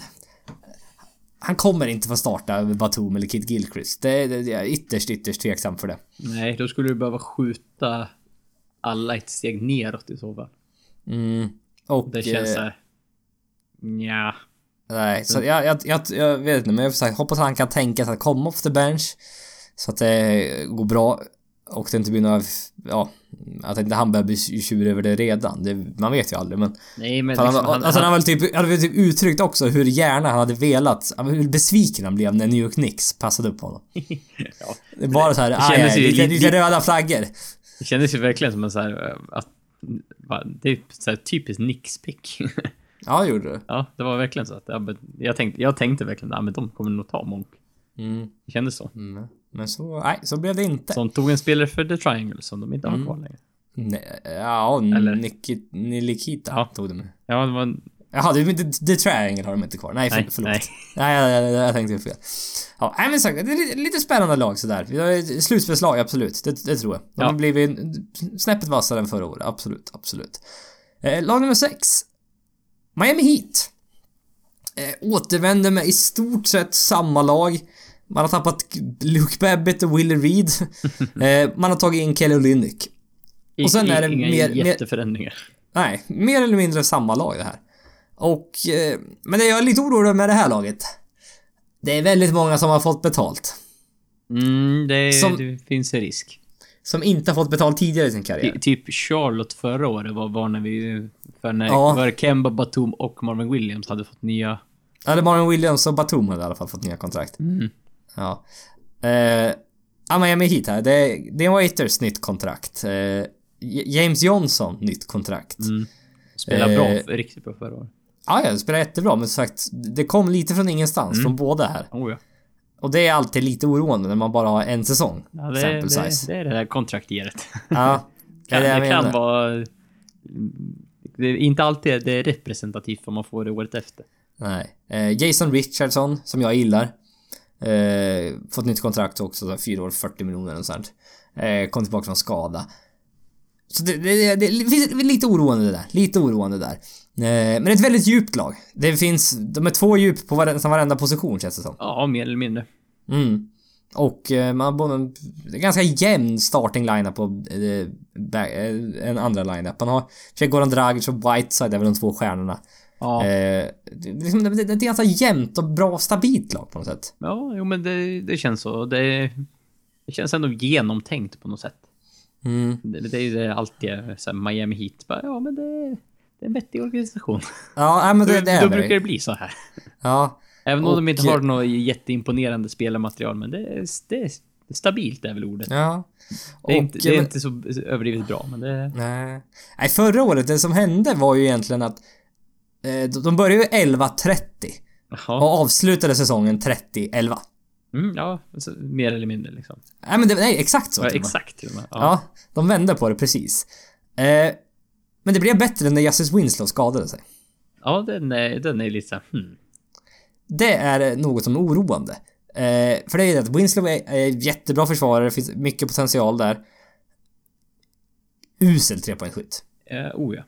S1: Han kommer inte få starta Batum eller Kid Gilchrist. Det, det, jag är ytterst, ytterst tveksam för det.
S2: Nej, då skulle du behöva skjuta alla ett steg neråt i så fall.
S1: Mm. Och...
S2: Det känns
S1: eh,
S2: såhär... Nja.
S1: Nej, så jag, jag, jag, jag vet inte, men jag sagt, hoppas att han kan tänka sig att komma off the bench. Så att det går bra. Och det inte blir några, ja, att inte han börjar bli tjurig över det redan. Det, man vet ju aldrig men...
S2: Nej, men
S1: han,
S2: liksom,
S1: han, alltså han har väl typ, han väl typ uttryckt också hur gärna han hade velat, hur besviken han blev när New York Knicks passade upp honom. (laughs)
S2: ja,
S1: Det är bara så här,
S2: det
S1: aj, aj, lite,
S2: lite-
S1: röda flaggor.
S2: det kändes ju verkligen som en såhär... eh, Att, det är så här typiskt Knicks-pick. (laughs)
S1: Ja, det gjorde det.
S2: ja, det var verkligen så att jag, be- jag, tänkte, jag tänkte verkligen att men de kommer nog ta Monk.
S1: Mm.
S2: Det kändes så.
S1: Mm. Men så, nej, så blev det inte.
S2: Som tog en spelare för The Triangle som de inte har
S1: Mm.
S2: kvar längre.
S1: Nej, ja,
S2: Eller-
S1: Nikit, Nilikita
S2: Ja.
S1: tog de.
S2: Ja, det var.
S1: Jaha, det, the, the Triangle har de inte kvar. Nej, för,
S2: Nej,
S1: förlåt.
S2: nej. (laughs)
S1: Nej, jag, jag, jag tänkte fel. Ja, nej, men sagt, det är lite, spännande lag sådär. Slutspelslag, absolut. Det, det tror jag. De
S2: Ja.
S1: har blivit snäppet vassare än förra året. Absolut, absolut. Eh, lag nummer sex. Miami Heat. Eh, återvänder med i stort sett samma lag. Man har tappat Luke Babbitt och Willie Reed. (laughs) eh, man har tagit in Kelly Olynyk. Och sen är det
S2: inga
S1: mer- mer-
S2: jätteförändringar.
S1: Nej, mer eller mindre samma lag det här. Och... Eh, men det jag är lite orolig med det här laget. Det är väldigt många som har fått betalt.
S2: Mm, det,
S1: Som-
S2: det finns en risk.
S1: Som inte har fått betalt tidigare i sin karriär.
S2: Typ Charlotte förra året var, var när vi... För när
S1: Ja.
S2: var det Kemba Batum och Marvin Williams hade fått nya...
S1: Eller Marvin Williams och Batum hade i alla fall fått nya kontrakt.
S2: Mm.
S1: Ja. Eh, ja, Miami Heat här. Det det är Waiters nytt kontrakt. Eh, James Johnson nytt kontrakt.
S2: Mm. Spelar
S1: Eh,
S2: bra, riktigt bra förra året.
S1: Ja, ja, det spelar jättebra men som sagt, det kom lite från ingenstans
S2: Mm.
S1: från båda här.
S2: Oh, ja.
S1: Och det är alltid lite oroande när man bara har en säsong.
S2: Ja, det,
S1: sample
S2: det,
S1: size.
S2: det är det där kontraktgeret.
S1: Ja. det är (laughs)
S2: det
S1: jag
S2: kan vara... Det är inte alltid det är representativt vad man får det året efter.
S1: Nej. Eh, Jason Richardson, som jag gillar. Eh, fått nytt kontrakt också, så fyra år, 40 miljoner och sånt. Eh, kom tillbaka från skada. Så det, det, det, det finns lite oroande där. Lite oroande där. Eh, men det är ett väldigt djupt lag. Det finns, de är två djup på varenda, varenda position känns det som.
S2: Ja, mer eller mindre.
S1: Mm. Och eh, man har både, det är ganska jämn starting lineup på eh, back, eh, en andra lineup. Man har Goran Dragic och Whiteside är väl de två stjärnorna.
S2: Ja,
S1: det, det, liksom- det, det är ett ganska jämnt och bra stabilt lag på något sätt.
S2: ja jo, men det, det känns så. Det, det känns ändå genomtänkt på något sätt.
S1: Mm.
S2: Det, det är ju det alltid är så här Miami Heat. Bara, ja, men det, det är en vettig organisation.
S1: Ja, men det, det är
S2: då
S1: det.
S2: brukar det bli så här.
S1: Ja.
S2: Även om
S1: Och-
S2: de inte har något jätteimponerande spelarmaterial, men det är, det är stabilt är väl ordet.
S1: Ja.
S2: Det är, inte, det är
S1: men-
S2: inte så överdrivet bra, men det...
S1: Nej. Nej, förra året, det som hände var ju egentligen att eh, de- de började ju 11-30 och avslutade säsongen 30-11.
S2: Mm, ja, alltså, mer eller mindre liksom.
S1: Nej men det, nej, exakt så
S2: Ja,
S1: och
S2: exakt till och med.
S1: Ja.
S2: Ja.
S1: de vände på det precis. Eh, men det blev bättre när Justice Winslow skadade sig.
S2: ja, den är, den är lite såhär, hmm.
S1: Det är något som är oroande. Eh, för det är ju att Winslow är, är jättebra försvarare, finns mycket potential där. Usel trepoängsskytt.
S2: Eh, oh ja.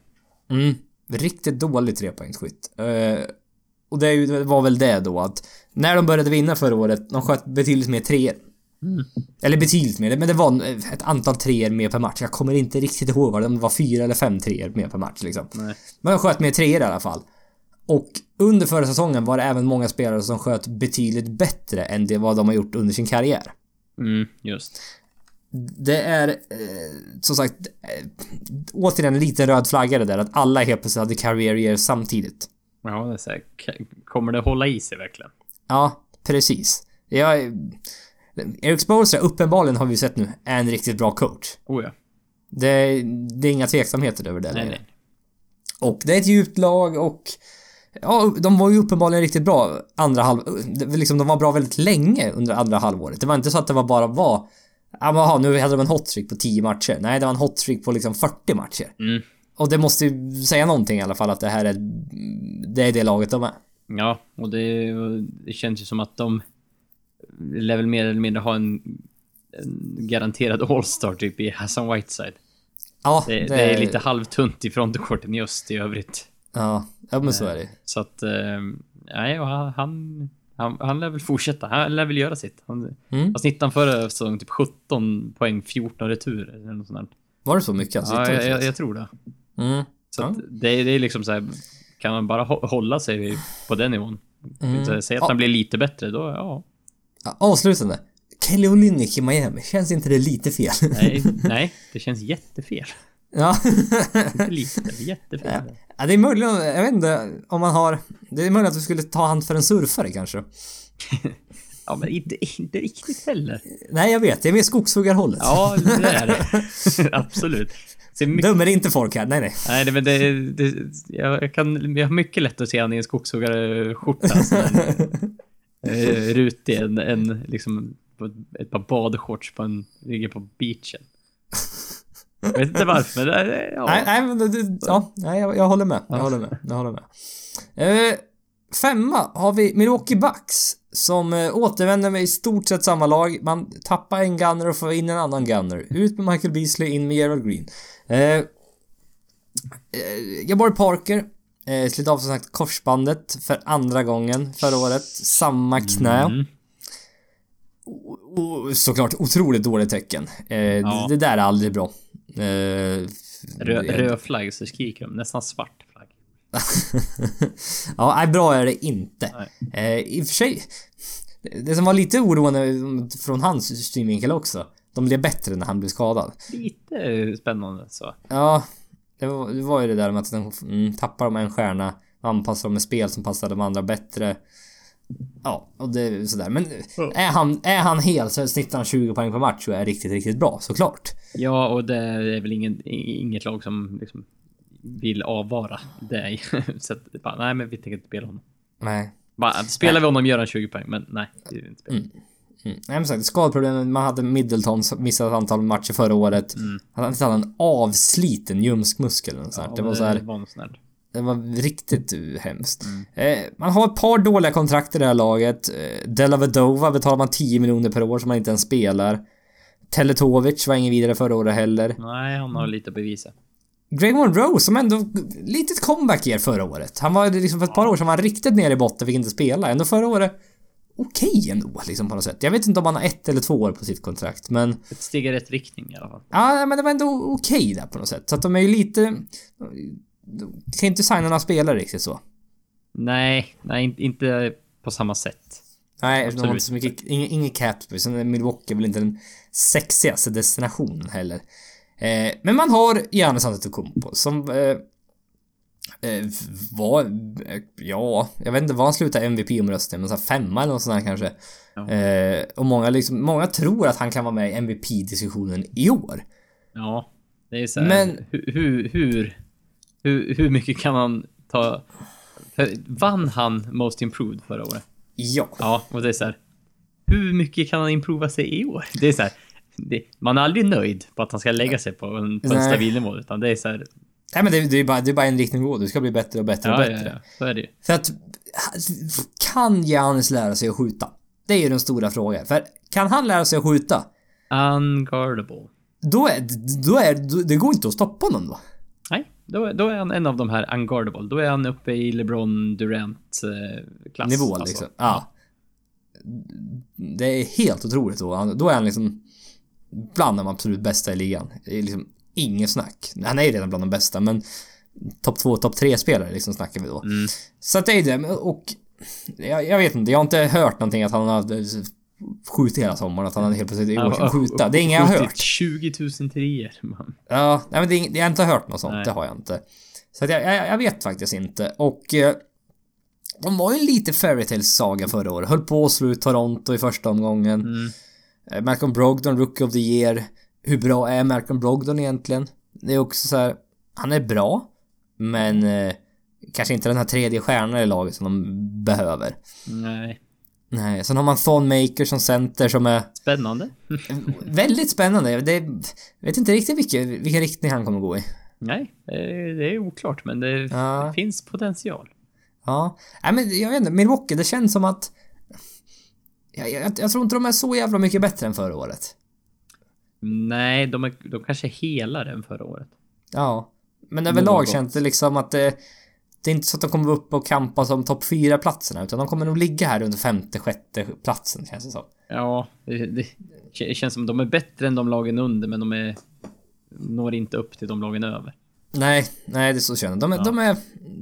S1: Mm. Riktigt dålig trepoängsskytt. Eh, och det var väl det då att när de började vinna förra året, de sköt betydligt mer treor.
S2: Mm.
S1: Eller betydligt mer, men det var ett antal treor mer per match. Jag kommer inte riktigt ihåg vad det var fyra eller fem treor mer per match liksom.
S2: Nej.
S1: Men de sköt mer treor i alla fall. Och under förra säsongen var det även många spelare som sköt betydligt bättre än det vad de har gjort under sin karriär.
S2: Mm, just.
S1: Det är eh, som sagt eh, återigen lite röd flagga det där att alla helt plötsligt hade career year samtidigt.
S2: Ja, det är så här, kommer det hålla i sig verkligen?
S1: Ja, precis. Jag... Eric Spoelstra, uppenbarligen har vi sett nu, är en riktigt bra coach.
S2: Oh ja.
S1: Det, det är inga tveksamheter över det
S2: Nej, nej.
S1: Och det är ett djupt lag och... Ja, de var ju uppenbarligen riktigt bra andra halv... det- Liksom, de var bra väldigt länge under andra halvåret. Det var inte så att det var bara var... Ja men aha, nu hade de en hotstreak på 10 matcher. Nej, det var en hotstreak på liksom 40 matcher.
S2: Mm.
S1: Och det måste ju säga någonting i alla fall att det här är... Det är det laget de är.
S2: Ja, och det, det känns ju som att de lär väl mer eller mindre ha en, en garanterad All-star typ i Hassan Whiteside.
S1: Ja,
S2: Det, det, är lite halvtunt i frontcourten i öst i övrigt.
S1: Ja, ja men så är det
S2: Så att, eh, nej, och han, han, han, han lär väl fortsätta. Han lär väl göra sitt. Han,
S1: Mm.
S2: Vad snittade han förra säsongen? Typ 17 poäng, 14 returer eller något sånt där.
S1: Var det så mycket? Alltså,
S2: Ja,
S1: det-
S2: jag, jag, jag tror det.
S1: Mm.
S2: Så
S1: Ja.
S2: det, det är liksom så här, kan man bara hå- hålla sig på den nivån?
S1: Mm.
S2: Säg att
S1: Ja.
S2: han blir lite bättre, då, ja.
S1: Avslutande. Kelly Olynyk i Miami, känns inte det lite fel?
S2: Nej, (laughs) nej, det känns jättefel.
S1: ja.
S2: Inte lite, jättefel.
S1: ja, det är möjligt, jag vet inte om man har... Det är möjligt att du skulle ta hand för en surfare kanske. (laughs)
S2: Ja, men inte, inte riktigt heller.
S1: Nej, jag vet, det är mer skogshuggarhållet.
S2: Ja, det är det. (laughs) Absolut. Ser mycket,
S1: Dömer inte folk här, nej nej.
S2: nej, men det, det, jag, kan, jag har mycket lätt att se han i en skogshuggarskjorta. där, eh, (laughs) rutig, en, en liksom ett par badshorts på en, ligger på beachen. Jag vet inte varför, men det, ja.
S1: Nej, nej men det, ja, nej, jag, jag håller med. Jag håller med. Jag håller med. Eh, femma har vi Milwaukee Bucks som eh, återvänder med i stort sett samma lag. Man tappar en gunner och får in en annan gunner. Ut med Michael Beasley, in med Gerald Green. Eh, eh, Jabari Parker eh, slet av som sagt korsbandet för andra gången förra året. Samma knä.
S2: Mm.
S1: Och, och, såklart otroligt dåligt tecken. Eh,
S2: Ja.
S1: det, det där är aldrig bra. Eh,
S2: Rö, röd flagg så skriker de, nästan svart flagg. (laughs)
S1: ja, nej, bra är det inte. Eh, I och för sig, det som var lite oroande från hans synvinkel också. De blev bättre när han blev skadad.
S2: Lite spännande så.
S1: Ja, det var, det var ju det där med att de mm, tappar de en stjärna, anpassar de ett spel som passar de andra bättre. Ja, och det är sådär. Men är han, är han hel så snittar han 20 poäng per match och är riktigt, riktigt bra såklart.
S2: Ja, och det är väl ingen, inget lag som liksom vill avvara det. (laughs) så att, bara, nej men vi tänker inte spela honom.
S1: Nej.
S2: Bara, spelar vi honom gör han 20 poäng, men nej. Det vill inte spela.
S1: Mm. Nej men sagt, skadproblemen, man hade Middleton som missade ett antal matcher förra året. Han hade en avsliten ljumskmuskel eller.
S2: Ja,
S1: det var så här,
S2: var något sånt där.
S1: Det var riktigt uh, hemskt. Eh, man har ett par dåliga kontrakt i det här laget. Eh, Della Vedova betalar man 10 miljoner per år som man inte ens spelar. Teletovic var ingen vidare förra året heller.
S2: Nej, han har lite att bevisa.
S1: Greg Monroe som ändå litet comeback ger förra året. Han var liksom för ett par år sedan var han riktigt nere i botten, fick inte spela. Ändå förra året okej ändå liksom på något sätt. Jag vet inte om han har ett eller två år på sitt kontrakt men
S2: Ett steg i rätt riktning i alla fall.
S1: Ja, men det var ändå okej där på något sätt. Så att de är ju lite... De kan inte signa några spelare riktigt så.
S2: Nej, nej, in- inte på samma sätt.
S1: Nej, de har
S2: Absolut
S1: inte så mycket... Ingen, ingen cap. Sen är Milwaukee väl inte den sexigaste destinationen heller. Eh, men man har Giannis Antetokounmpo som... Eh, eh, var... Eh, ja, jag vet inte vad han slutade MVP-omröstningen, men så femma eller något sånt där kanske.
S2: Ja.
S1: Eh, och många liksom... Många tror att han kan vara med i MVP-diskussionen i år.
S2: Ja, det är så här,
S1: Men-
S2: hur, hur, hur, hur, mycket kan han ta... För, vann han Most Improved förra året?
S1: Ja.
S2: Ja, och det är så här. Hur mycket kan han improva sig i år? Det är så här. Det, man är aldrig nöjd på att han ska lägga sig på en, på en stabil nivå, utan det är så här.
S1: Nej men det, det, är bara, det är bara en riktning att gå. Du ska bli bättre och bättre och
S2: Ja, ja,
S1: bättre.
S2: ja, så är det.
S1: För att kan Giannis lära sig att skjuta? Det är ju den stora frågan. För kan han lära sig att skjuta?
S2: Unguardable.
S1: Då är, då är då, det går inte att stoppa honom då.
S2: Nej, då, då är han en av de här unguardable. Då är han uppe i LeBron Durant-klass.
S1: Nivå
S2: alltså.
S1: liksom. Ja. Det är helt otroligt då. Då är han liksom bland de absolut bästa i ligan. Liksom inget snack. Han är ju redan bland de bästa men topp två, topp tre spelare liksom snackar vi då.
S2: Mm.
S1: Så att det är det. Och jag, jag vet inte, jag har inte hört någonting att han har skjutit hela sommaren. Att han helt plötsligt i år ska skjuta. Det är inget jag har hört.
S2: 20 000 trier. man.
S1: Ja, nej men det är, jag har inte hört något sånt.
S2: Nej.
S1: Det har jag inte. Så att jag, jag, jag vet faktiskt inte. Och... Eh, de var ju lite fairytales saga förra året. Höll på att slå ut Toronto i första omgången.
S2: Mm.
S1: Eh, Malcolm Brogdon, Rookie of the Year. Hur bra är Malcolm Brogdon egentligen? Det är också så här. Han är bra. Men... Eh, kanske inte den här tredje stjärnan i laget som de behöver.
S2: Nej.
S1: Nej, sen har man Thonmaker som center som är
S2: Spännande. (laughs)
S1: väldigt spännande. Det, jag vet inte riktigt vilken, vilken riktning han kommer gå i.
S2: Nej, det är oklart, men det
S1: Ja.
S2: finns potential.
S1: Ja. Nej men jag vet inte, Milwaukee, det känns som att... Jag, jag, jag tror inte de är så jävla mycket bättre än förra året.
S2: Nej, de, är, de kanske är helare än förra året.
S1: Ja. Men överlag känns det liksom att det... Det är inte så att de kommer upp och kampa som topp 4-platserna, utan de kommer nog ligga här under femte, sjätte platsen, känns det som.
S2: Ja, det, det känns som de är bättre än de lagen under, men de är, når inte upp till de lagen över.
S1: Nej, nej det är så känner. De är, de är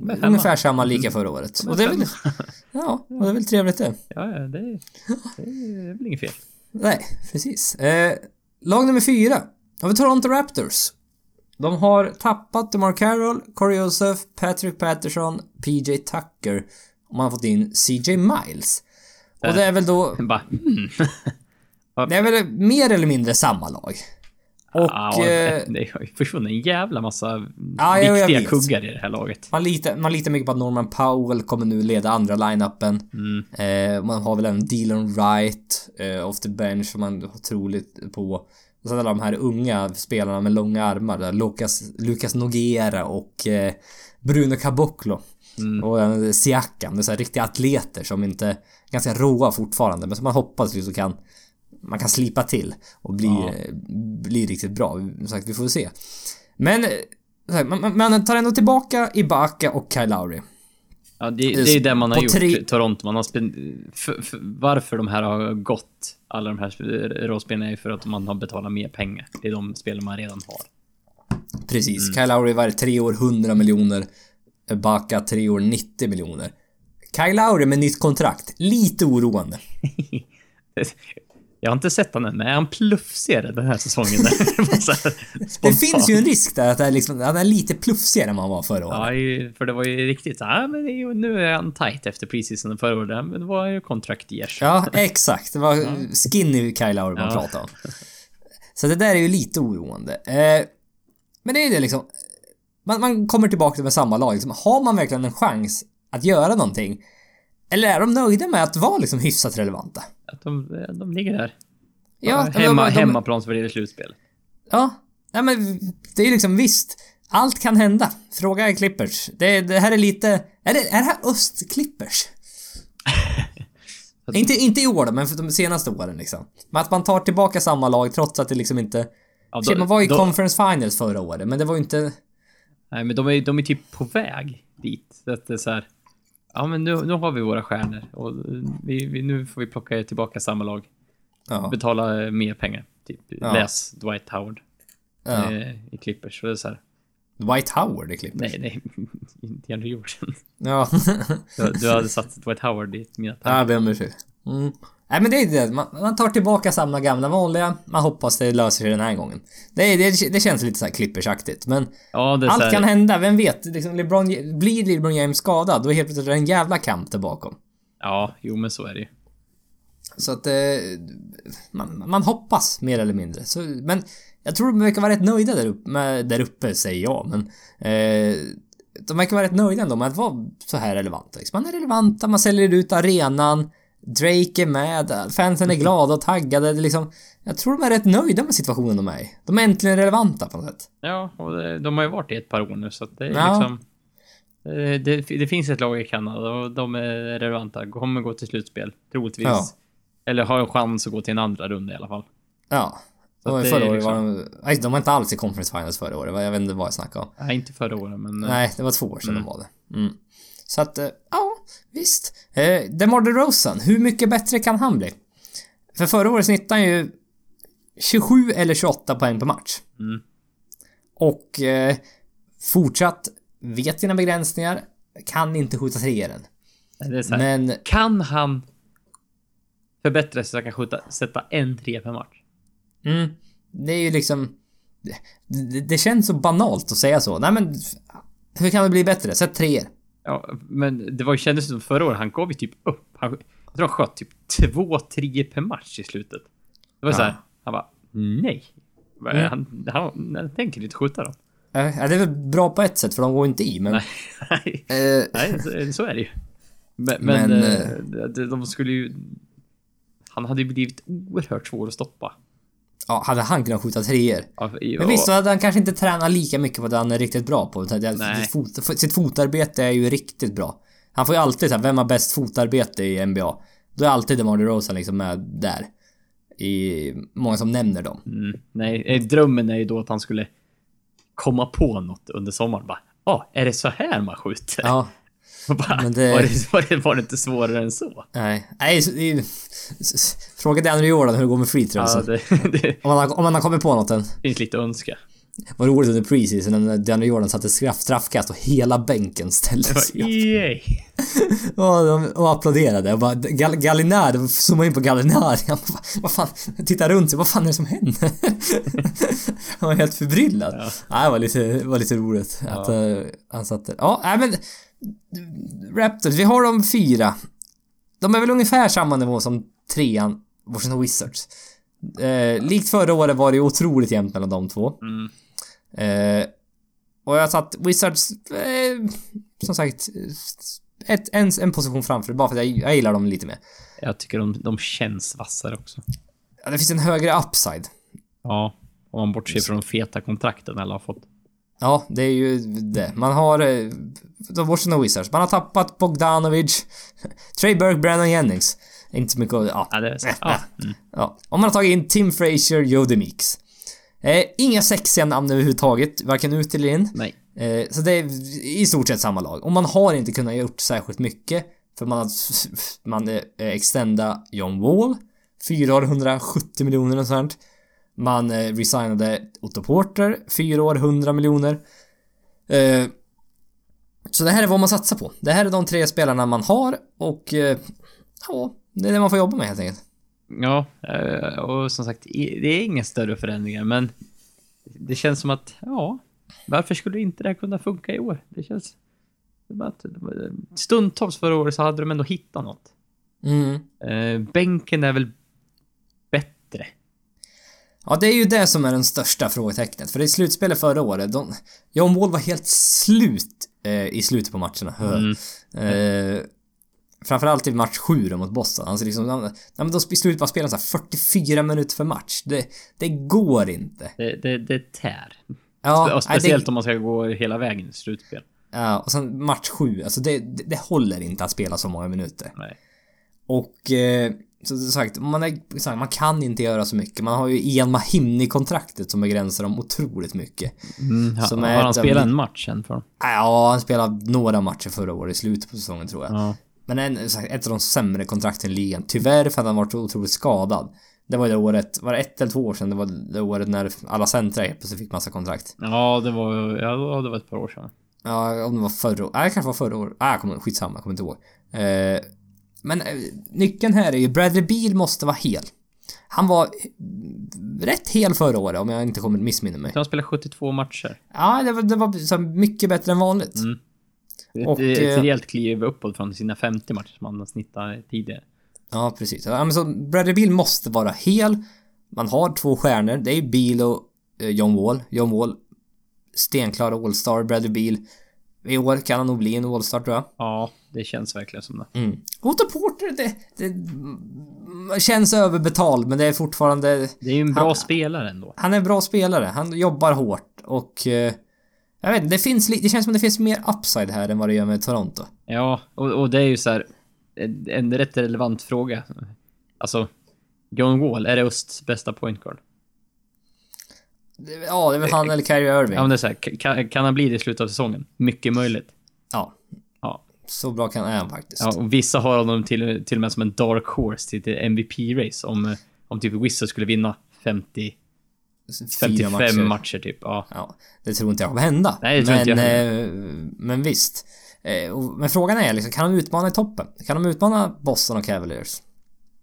S2: är femma.
S1: ungefär samma lika förra året.
S2: De är
S1: Och det är väl... (laughs) Ja, och det är väl trevligt det.
S2: Ja, ja, det, det är väl inget fel.
S1: Nej, precis. Eh, lag nummer fyra. Har vi Toronto Raptors. De har tappat DeMar Carroll, Corey Joseph, Patrick Patterson, PJ Tucker och man har fått in CJ Miles. Och det är väl då... (laughs)
S2: Hmm.
S1: Det är väl mer eller mindre samma lag. Och...
S2: ja,
S1: eh,
S2: det har ju försvunnit en jävla massa
S1: Ja,
S2: viktiga
S1: vet.
S2: kuggar i det här laget.
S1: man, litar, man litar mycket på att Norman Powell kommer nu leda andra line-upen.
S2: Mm.
S1: Eh, man har väl även Dylan Wright eh, off the bench som man har troligt på. Och sen alla de här unga spelarna med långa armar där. Lucas, Lucas Noguera och eh, Bruno Caboclo.
S2: Mm.
S1: Och Siakam. Det är så här riktiga atleter som inte... Ganska råa fortfarande men som man hoppas liksom kan... Man kan slipa till och bli,
S2: Ja.
S1: eh, bli riktigt bra. Som sagt, vi får se. Men... eh, här, Man, tar ändå tillbaka Ibaka och Kyle Lowry.
S2: Ja, det, det är det man har
S1: På
S2: gjort
S1: tre-
S2: Toronto. Man har för, för, varför de här har gått, alla de här rollspelarna, är för att man har betalat mer pengar. Det är de spel man redan har.
S1: Precis.
S2: Mm.
S1: Kyle Lowry var tre år 100 miljoner. Ibaka tre år 90 miljoner. Kyle Lowry med nytt kontrakt. Lite oroande. (laughs)
S2: Jag har inte sett honom men är han plufsigare den här säsongen? (laughs)
S1: Det finns ju en risk där att är liksom, han är lite plufsigare än vad han var förra året.
S2: Ja, ju- för det var ju riktigt så här, men är ju, nu är han tight efter preseason förra året. Men det var ju years.
S1: Ja, exakt. Det var skinny Kyle Lowry man
S2: Ja.
S1: pratade om. Så det där är ju lite oroande. Eh, men det är det liksom. Man, man kommer tillbaka med samma lag. Liksom, har man verkligen en chans att göra någonting? Eller är de nöjda med att vara liksom hyfsat relevanta?
S2: Att de, de ligger där.
S1: Ja,
S2: Hemma,
S1: de- de-
S2: Hemmaplansvärdering i slutspel.
S1: Ja, nej men det är ju liksom visst. Allt kan hända. Fråga Clippers. Det, det här är lite... Är det, är det här öst-Clippers? (laughs) inte, inte i år då, men för de senaste åren liksom. Men att man tar tillbaka samma lag trots att det liksom inte...
S2: Ja,
S1: Shit, man var i
S2: då-
S1: conference finals förra året, men det var ju inte...
S2: Nej, men de är, de är typ på väg dit. Så att det är så här, ja, men nu, nu har vi våra stjärnor och vi, vi, nu får vi plocka tillbaka samma lag.
S1: Ja.
S2: Betala mer pengar. Typ,
S1: Ja.
S2: läs Dwight Howard
S1: ja.
S2: eh, i Clippers. Så det är så här,
S1: White Howard i Clippers.
S2: nej, nej, (laughs) inte Andrew Jordan.
S1: Ja.
S2: Du, du hade satt Dwight Howard i mina
S1: ja,
S2: tankar.
S1: jag ber om ursäkt. Mm. Nej men det är det, man, man tar tillbaka samma gamla vanliga, man hoppas det löser sig den här gången. Det, det, det känns lite så här Clippers-aktigt, men
S2: Ja,
S1: Allt
S2: här,
S1: kan hända, vem vet? Liksom LeBron, blir LeBron James skadad, då är helt plötsligt en jävla kamp där bakom.
S2: Ja, jo men så är det ju.
S1: Så att... Eh, man, man hoppas, mer eller mindre. Så, men jag tror de verkar vara rätt nöjda där uppe, med, där uppe säger jag, men... Eh, de verkar vara rätt nöjda ändå med att vara så här relevanta. Liksom. Man är relevanta, man säljer ut arenan, Drake är med, fansen är glada och taggade. Det är liksom, jag tror de är rätt nöjda med situationen de är i. De är äntligen relevanta på något sätt.
S2: Ja, och det, de har ju varit i ett par år nu så att det är
S1: Ja.
S2: liksom... eh, Det, det finns ett lag i Kanada och de är relevanta. Kommer gå till slutspel, troligtvis.
S1: Ja.
S2: Eller har en chans att gå till en andra runda i alla fall.
S1: Ja.
S2: Så det
S1: förra året
S2: liksom-
S1: var de... Nej, de var inte alls i conference finals förra året. Jag vet inte vad jag snackade om.
S2: Nej, inte förra året, men...
S1: Nej, det var två år sedan
S2: Mm.
S1: de var det. Mm. Så att, eh, ja, visst. Eh, DeMar DeRozan, hur mycket bättre kan han bli? För förra året snittade han ju 27 eller 28 poäng per match.
S2: Mm.
S1: Och eh, fortsatt vet sina begränsningar, kan inte skjuta treor än. Men
S2: Kan han förbättra sig så att han kan skjuta, sätta en tre per match?
S1: Mm. Det är ju liksom... Det, det, det känns så banalt att säga så. Nej men... Hur kan det bli bättre? Sätt treor.
S2: Ja, men det var, kändes som förra året, han gav ju typ upp. Han, jag tror han sköt typ två treor per match i slutet. Det var så här,
S1: Ja.
S2: han bara, nej.
S1: Mm.
S2: Han, han, han tänker inte skjuta dem.
S1: Ja, det är väl bra på ett sätt för de går inte i men...
S2: Nej, (laughs)
S1: Eh,
S2: nej så, så är det ju. Men,
S1: Men,
S2: men,
S1: eh,
S2: eh, de, de skulle ju... Han hade ju blivit oerhört svår att stoppa.
S1: Ja, hade han kunnat skjuta treor?
S2: Ja,
S1: Men visst, så hade han kanske inte tränat lika mycket på det han är riktigt bra på. Sitt, fot, sitt fotarbete är ju riktigt bra. Han får ju alltid såhär, vem har bäst fotarbete i NBA? Då är alltid DeMar DeRozan liksom med där. I många som nämner dem.
S2: Mm, nej, eh, drömmen är ju då att han skulle komma på något under sommaren. Bara, ja, är det så här man skjuter?
S1: Ja, men det-
S2: var, det, var, det, var det inte svårare än så?
S1: nej. nej så, det Fråga Andrew Jordan hur det går med free throws.
S2: Ja, det, det
S1: Om, man har, om man har kommit på något än.
S2: finns lite att önska.
S1: Vad roligt under preseason när DeAndre Jordan satte straff, straffkast och hela bänken ställde sig upp.
S2: Yay! (laughs)
S1: Och, de, och applåderade och bara Gal, Gallinari, de zoomade in på Gallinari. Han bara, vad fan, tittar runt sig, vad fan är det som händer? (laughs) han var helt förbryllad.
S2: Ja.
S1: Ja. det var lite, det var lite roligt att uh, han satte... Ja, nej men... Raptors, vi har de fyra. De är väl ungefär samma nivå som trean, Washington Wizards. Eh, likt förra året var det otroligt jämnt mellan de två.
S2: Mm.
S1: Eh, och jag satt Wizards, eh, som sagt, ett, en, en position framför bara för att jag, jag gillar dem lite mer.
S2: Jag tycker de, de känns vassare också.
S1: Ja, det finns en högre upside.
S2: Ja, om man bortser från de feta kontrakten alla har fått.
S1: Ja, det är ju det. Man har eh, de Washington Wizards. Man har tappat Bogdanovic, (laughs) Trey Burke, Brandon Jennings. Inte så mycket att... Ja.
S2: Ja, det är. (laughs) Ja, mm.
S1: ja. Och man har tagit in Tim Frazier, Joe DeMeeks. Eh, inga sexiga namn överhuvudtaget, varken ut eller in.
S2: Nej.
S1: Eh, så det är i stort sett samma lag. Och man har inte kunnat gjort särskilt mycket. För man har man eh, extenda John Wall. 4 år 170 miljoner och sånt. Man eh, resignade Otto Porter. 4 år 100 miljoner. Eh, så det här är vad man satsar på. Det här är de tre spelarna man har och eh, ja, det är det man får jobba med helt enkelt.
S2: Ja, eh, och som sagt, det är inga större förändringar, men det känns som att, ja, varför skulle inte det här kunna funka i år? Det känns... Stundtals förra året så hade de ändå hittat något.
S1: Mm.
S2: Eh, bänken är väl bättre.
S1: Ja, det är ju det som är den största frågetecknet. För i slutspelet förra året, de, John Wall var helt slut eh, i slutet på matcherna.
S2: Mm.
S1: Eh, framförallt i match 7 då mot Boston. Alltså liksom, ja, men de i slutet bara spelade så här 44 minuter för match. Det, det går inte.
S2: Det, det, det tär.
S1: Ja,
S2: och speciellt
S1: nej, det,
S2: om man ska gå hela vägen i slutspel.
S1: ja, och sen match 7, alltså det, det, det håller inte att spela så många minuter.
S2: Nej.
S1: Och eh, som sagt, man, är, så här, man kan inte göra så mycket. Man har ju Ian Mahimni-kontraktet som begränsar dem otroligt mycket.
S2: Mm, ha, har han
S1: ett-
S2: spelat en match än för dem?
S1: Ja, han spelade några matcher förra året i slutet på säsongen tror jag.
S2: Ja.
S1: Men en, här, ett av de sämre kontrakten i ligan. Tyvärr för att han varit otroligt skadad. Det var det året, var det ett eller två år sedan? Det var det året när alla centra helt plötsligt fick massa kontrakt.
S2: Ja, det var, ja, det var ett par år sedan.
S1: Ja, om det var förra året. Nej, det kanske var förra året. Nej, jag kommer, skitsamma, jag kommer inte ihåg. Eh, men eh, nyckeln här är ju Bradley Beal måste vara hel. Han var rätt hel förra året om jag inte kommer missminna mig.
S2: Han spelade 72 matcher.
S1: Ja, det var, det var så mycket bättre än vanligt.
S2: Mm. Ett,
S1: Och,
S2: ett
S1: eh,
S2: rejält kliv uppåt från sina 50 matcher som han snittade tidigare.
S1: Ja, precis. Ja, men så Bradley Beal måste vara hel. Man har två stjärnor. Det är Beal och eh, John Wall. John Wall stenklar All-Star. Bradley Beal i år kan han nog bli en All-Star tror jag.
S2: Ja, det känns verkligen som det.
S1: Mm. Otto Porter, det, det känns överbetald men det är fortfarande...
S2: Det är ju en bra
S1: Han-
S2: spelare ändå.
S1: Han är en bra spelare. Han jobbar hårt och... Eh, jag vet det finns Det känns som det finns mer upside här än vad det gör med Toronto.
S2: Ja, och, och det är ju så här en, en rätt relevant fråga. Alltså, John Wall, är det Östs bästa point guard?
S1: Det- Ja, det är väl han eller Kyrie Irving.
S2: Ja, men det är så här, kan, kan han bli det i slutet av säsongen? Mycket möjligt.
S1: Ja.
S2: Ja.
S1: Så bra kan han faktiskt.
S2: Ja, och vissa har honom till, till och med som en dark horse till ett MVP-race om, eh, om typ Wizards skulle vinna 50,
S1: Fyra
S2: 55 matcher. typ. Ja.
S1: Ja, det tror inte jag kommer hända.
S2: Nej, det tror
S1: men,
S2: inte jag
S1: eh, men visst. Eh, men frågan är liksom, kan de utmana i toppen? Kan de utmana Boston och Cavaliers?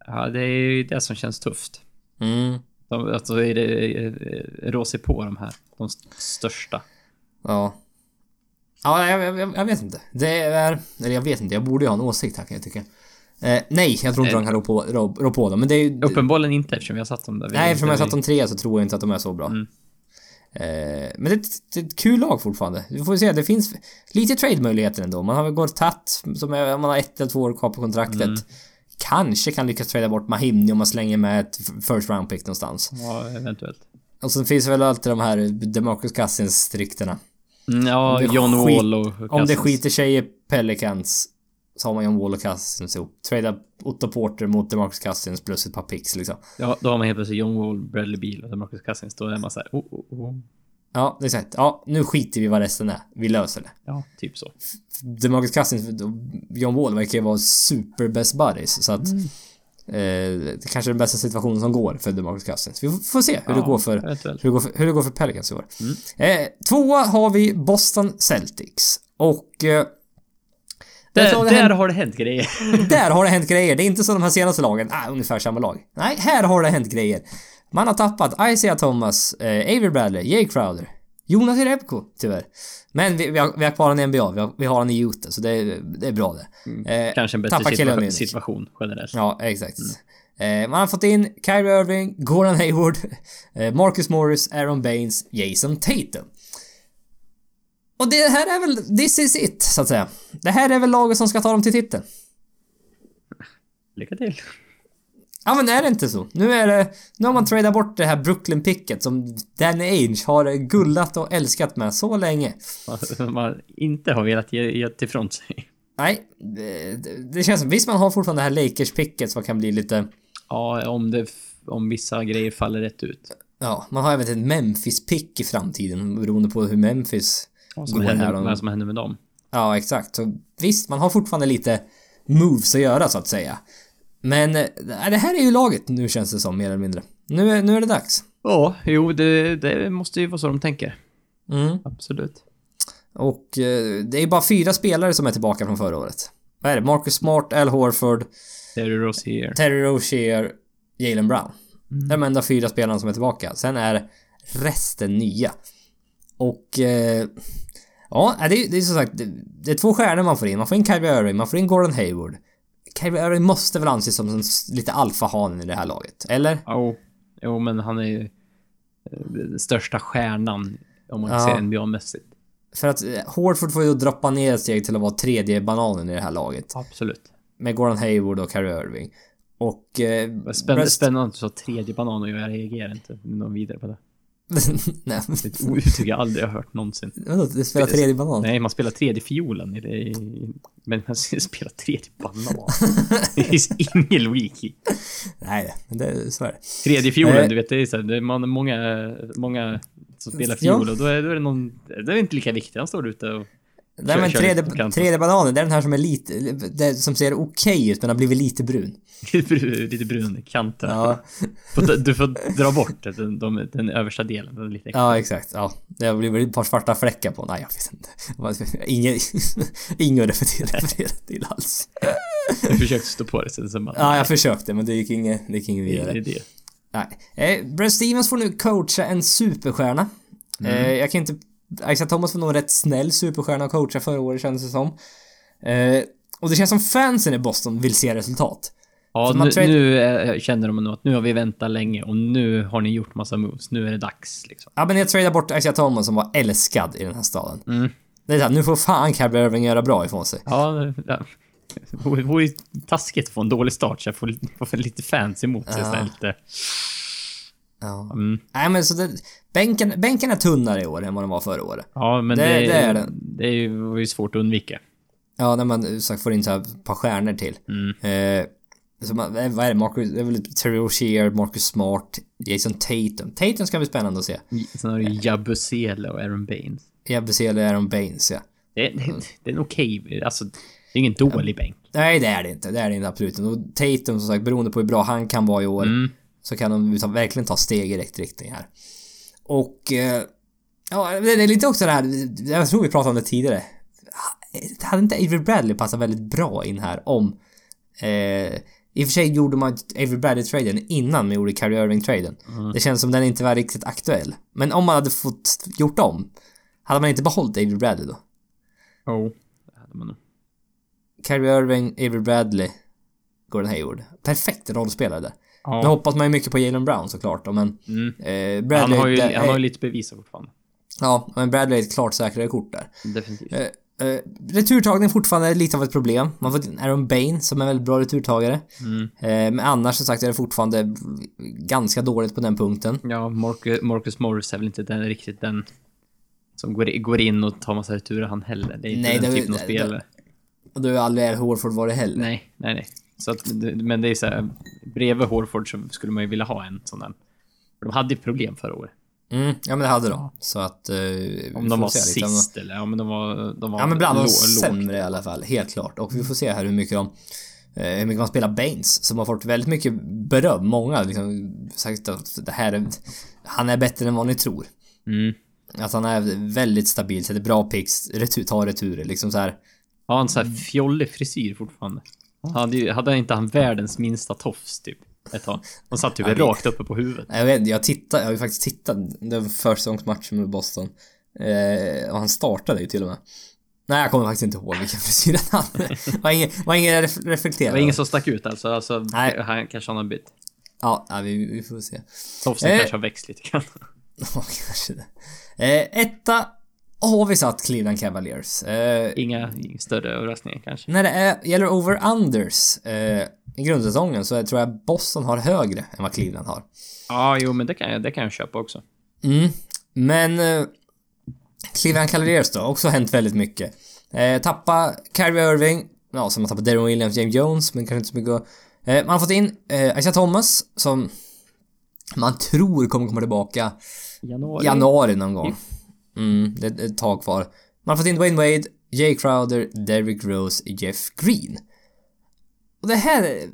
S2: ja, det är ju det som känns tufft.
S1: Mm.
S2: De, att då är det rå sig på de här, de st- största.
S1: Ja. Ja, jag, jag, jag vet inte. Det är... Eller jag vet inte, jag borde ju ha en åsikt här kan jag tycka. Eh, nej, jag tror inte de kan rå på, rå, rå på dem. Men det är ju...
S2: Uppenbarligen inte eftersom vi har satt dem där.
S1: Nej, eftersom jag satt de tre så tror jag inte att de är så bra.
S2: Mm.
S1: Eh, men det är, ett, det är ett kul lag fortfarande. Vi får se, det finns lite trade-möjligheter ändå. Man har väl Gortat som är, man har ett eller två år kvar på kontraktet.
S2: Mm.
S1: Kanske kan lyckas trada bort Mahimni om man slänger med ett first round pick någonstans.
S2: Ja, eventuellt.
S1: Och sen finns väl alltid de här DeMarcus Cousins ryktena.
S2: Mm, ja,
S1: det
S2: John Wall och
S1: Om det
S2: Cousins.
S1: skiter sig i Pelicans så har man John Wall och Cousins ihop. Trada Otto Porter mot DeMarcus Cousins plus ett par picks liksom.
S2: Ja, då har man helt plötsligt John Wall, Bradley Beal och Marcus Cousins. Då är man såhär, oh, oh, oh.
S1: Ja, det är sant. Ja, nu skiter vi vad resten är. Vi löser det.
S2: Ja, typ så.
S1: DeMarcus Cousins och John Wall verkar ju vara super best buddies så att
S2: Mm.
S1: eh, det kanske är den bästa situationen som går för DeMarcus Cousins. Vi får, se hur det
S2: Ja,
S1: går för hur det går för, hur det går för Pelicans i år. Eh, tvåa har vi Boston Celtics. Och eh, det
S2: Där,
S1: det
S2: där
S1: hänt-
S2: har det hänt grejer. (laughs)
S1: där har det hänt grejer. Det är inte som de här senaste lagen, ah, ungefär samma lag. Nej, här har det hänt grejer. Man har tappat Isaiah Thomas, eh, Avery Bradley, Jay Crowder, Jonas Jerebko, tyvärr. Men vi, vi, har, vi har kvar honom i NBA, vi har, vi har honom i Utah, så det, är- det är bra det. Eh,
S2: Kanske en bättre situation, situation generellt.
S1: Ja, exakt. Eh, man har fått in Kyrie Irving, Gordon Hayward, (laughs) eh, Marcus Morris, Aaron Baines, Jason Tatum. Och det här är väl, this is it, så att säga. Det här är väl laget som ska ta dem till titeln.
S2: Lycka till.
S1: Ja men är det inte så? Nu är det... Nu har man tradat bort det här Brooklyn-picket som Danny Ainge har gullat och älskat med så länge.
S2: Som man inte har velat ge, ge till från sig.
S1: Nej, det, det, känns som... Visst man har fortfarande det här Lakers-picket som kan bli lite...
S2: Ja, om det... Om vissa grejer faller rätt ut.
S1: Ja, man har även ett Memphis-pick i framtiden beroende på hur Memphis
S2: Vad som, händer, vad som händer med dem.
S1: Ja, exakt. Så visst, man har fortfarande lite moves att göra så att säga. Men eh, det här är ju laget nu känns det som mer eller mindre. Nu är, nu är det dags.
S2: Ja, jo, det, det måste ju vara så de tänker.
S1: Mm.
S2: Absolut.
S1: Och eh, det är bara fyra spelare som är tillbaka från förra året. Vad är det? Marcus Smart, Al Horford,
S2: Terry Rozier.
S1: Terry Rozier, Jalen Brown. Det är de enda fyra spelarna som är tillbaka. Sen är resten nya. Och... Eh, ja, det är, det är som sagt... Det, det är två stjärnor man får in. Man får in Kyrie Irving, man får in Gordon Hayward. Kyrie Irving måste väl anses som en lite alfahanen i det här laget? Eller?
S2: Jo, jo, men han är ju eh, den största stjärnan om man
S1: Ja.
S2: ser NBA-mässigt.
S1: För att eh, Horford får ju droppa ner ett steg till att vara tredje bananen i det här laget.
S2: Absolut.
S1: Med Gordon Hayward och Kyrie Irving. Och... Eh,
S2: Spännande,
S1: Brest-
S2: spännande att du sa tredje banan och jag reagerar inte någon vidare på det. (laughs)
S1: Nej,
S2: ett uttryck jag aldrig har hört någonsin.
S1: vadå? Det spelar tredje banan?
S2: Nej, man spelar tredje fiolen i, i, men man spelar tredje banan. (laughs) Det finns ingen logik i.
S1: Nej, det, så är det.
S2: Tredje fiolen,
S1: Eh.
S2: du vet, det är så här, det är man, många, många som spelar
S1: Ja.
S2: fiol och då är, då är det någon, det är inte lika viktigt, han står ute och
S1: Nej men
S2: kör
S1: tredje,
S2: lite på kanten.
S1: tredje bananen, det är den här som är lite, det, som ser okej ut men har blivit lite brun. (laughs)
S2: lite brun i kanten.
S1: Ja, (laughs)
S2: Du får dra bort den, de, den översta delen, den lite extra.
S1: ja exakt. Ja. Det har blivit ett par svarta fläckar på. Nej, jag vet inte. (laughs) Ingen, ingen refererar till alls.
S2: Jag försökte stå på det sen, bara,
S1: Ja, jag försökte men det gick inget, det gick inget
S2: det är
S1: vidare.
S2: det.
S1: Nej. Eh, Brad Stevens får nu coacha en superstjärna. Eh, jag kan inte... Isaiah Thomas var nog rätt snäll superstjärna att coacha förra året kändes det som. Eh, och det känns som fansen i Boston vill se resultat.
S2: Ja, nu,
S1: trade-
S2: nu eh, känner de nog att nu har vi väntat länge och nu har ni gjort massa moves. Nu är det dags liksom.
S1: Ja men jag tradar bort Isaiah Thomas som var älskad i den här staden.
S2: Mm.
S1: Det är såhär, nu får fan Kyrie Irving göra bra ifrån sig.
S2: Ja, ja. Det vore ju taskigt att få en dålig start så jag får, får lite fans emot sig.
S1: Ja.
S2: Lite.
S1: Ja.
S2: Mm.
S1: Nej men så det, bänken, bänken är tunnare i år än vad den var förra året.
S2: Ja, men
S1: Det-
S2: det,
S1: det är det.
S2: det är ju, svårt att undvika.
S1: Ja, när man sagt får in så här ett par stjärnor till.
S2: Mm.
S1: Eh, så man, eh, vad är det? Marcus, det är väl Terry Rozier, Marcus Smart, Jason Tatum. Tatum ska bli spännande att se.
S2: Sen har du Jabusele och Aaron Baines.
S1: Jabusele eller Aaron Baines, ja.
S2: Det, det, det är en okej, alltså det är ingen dålig bänk.
S1: Nej, det är det inte. Det är det inte absolut. Och Tatum som sagt, beroende på hur bra han kan vara i år,
S2: Mm.
S1: Så kan de ta, verkligen ta steg i rätt riktning här. Och... Eh, ja, det är lite också det här, jag tror vi pratade om det tidigare. Hade inte Avery Bradley passat väldigt bra in här om... Eh, I och för sig gjorde man Avery Bradley-traden innan man gjorde Kyrie Irving-traden. Det känns som den inte var riktigt aktuell. Men om man hade fått gjort om, hade man inte behållit Avery Bradley då?
S2: Oh. Det hade man nog.
S1: Kyrie Irving, Avery Bradley, Gordon Hayward. Perfekt rollspelare där. Nu
S2: Ja.
S1: hoppas man ju mycket på Jalen Brown såklart då, men...
S2: Mm.
S1: Eh,
S2: Han
S1: Bradley...
S2: har ju,
S1: det-
S2: han har ju lite bevis fortfarande.
S1: Ja, men Bradley är ett klart säkrare kort där.
S2: Definitivt.
S1: Eh, Uh, returtagning fortfarande lite av ett problem. Man får Aaron Bain som är en väldigt bra returtagare.
S2: Mm.
S1: Uh, men annars som sagt är det fortfarande ganska dåligt på den punkten.
S2: Ja, Marcus, Marcus Morris är väl inte den, riktigt den som går, går in och tar massa returer han heller. Det är inte
S1: Nej,
S2: den
S1: det-
S2: typen av spelare.
S1: Och då har aldrig Al Horford varit heller.
S2: Nej, nej, nej. Så att, men det är så här, bredvid Horford så skulle man ju vilja ha en sån där. De hade ju problem förra året.
S1: Mm, ja men det hade de. Så att... Vi
S2: Om de var
S1: lite.
S2: sist eller, ja men de var... De var
S1: Ja men bland de sämre i alla fall, helt klart. Och vi får se här hur mycket de... eh, hur mycket man spelar Baines, som har fått väldigt mycket beröm. Många har liksom sagt att det här är... Han är bättre än vad ni tror.
S2: Mm.
S1: Att han är väldigt stabil, sätter bra picks, retur, tar returer liksom så här.
S2: Ja, en sån här fjollig frisyr fortfarande. Han hade, hade inte han världens minsta tofs typ? Ett tag. De satt typ
S1: det-
S2: rakt uppe på huvudet.
S1: Jag vet jag tittar, jag har ju faktiskt tittat den försäsongsmatchen med Boston. Eh, och han startade ju till och med. Nej, jag kommer faktiskt inte ihåg vilken (laughs) frisyr han hade. Var ingen, var ingen ref-
S2: Det
S1: reflekterad.
S2: var ingen som stack ut alltså. alltså
S1: Nej.
S2: Han kanske han har bytt.
S1: Ja, ja vi, vi får se.
S2: Tofsen
S1: Eh.
S2: kanske har växt lite grann. (laughs)
S1: Ja, kanske det. Eh, etta har vi satt Cleveland Cavaliers. Eh,
S2: Inga, större överraskningar kanske.
S1: när det är, gäller over-unders eh, i grundsäsongen så tror jag Boston har högre än vad Cleveland har.
S2: Ja, jo men det kan jag, det kan jag köpa också.
S1: Mm. Men eh, Cleveland Cavaliers då, också hänt väldigt mycket. Eh, tappa Kyrie Irving, ja som har tappat Darren Williams, James Jones, men kanske inte så mycket eh, Man har fått in eh, Isaiah Thomas som man tror kommer komma tillbaka
S2: Januari.
S1: januari någon gång. Mm, det är ett tag kvar. Man har fått in Dwayne Wade, Jay Crowder, Derrick Rose, Jeff Green. Och det här...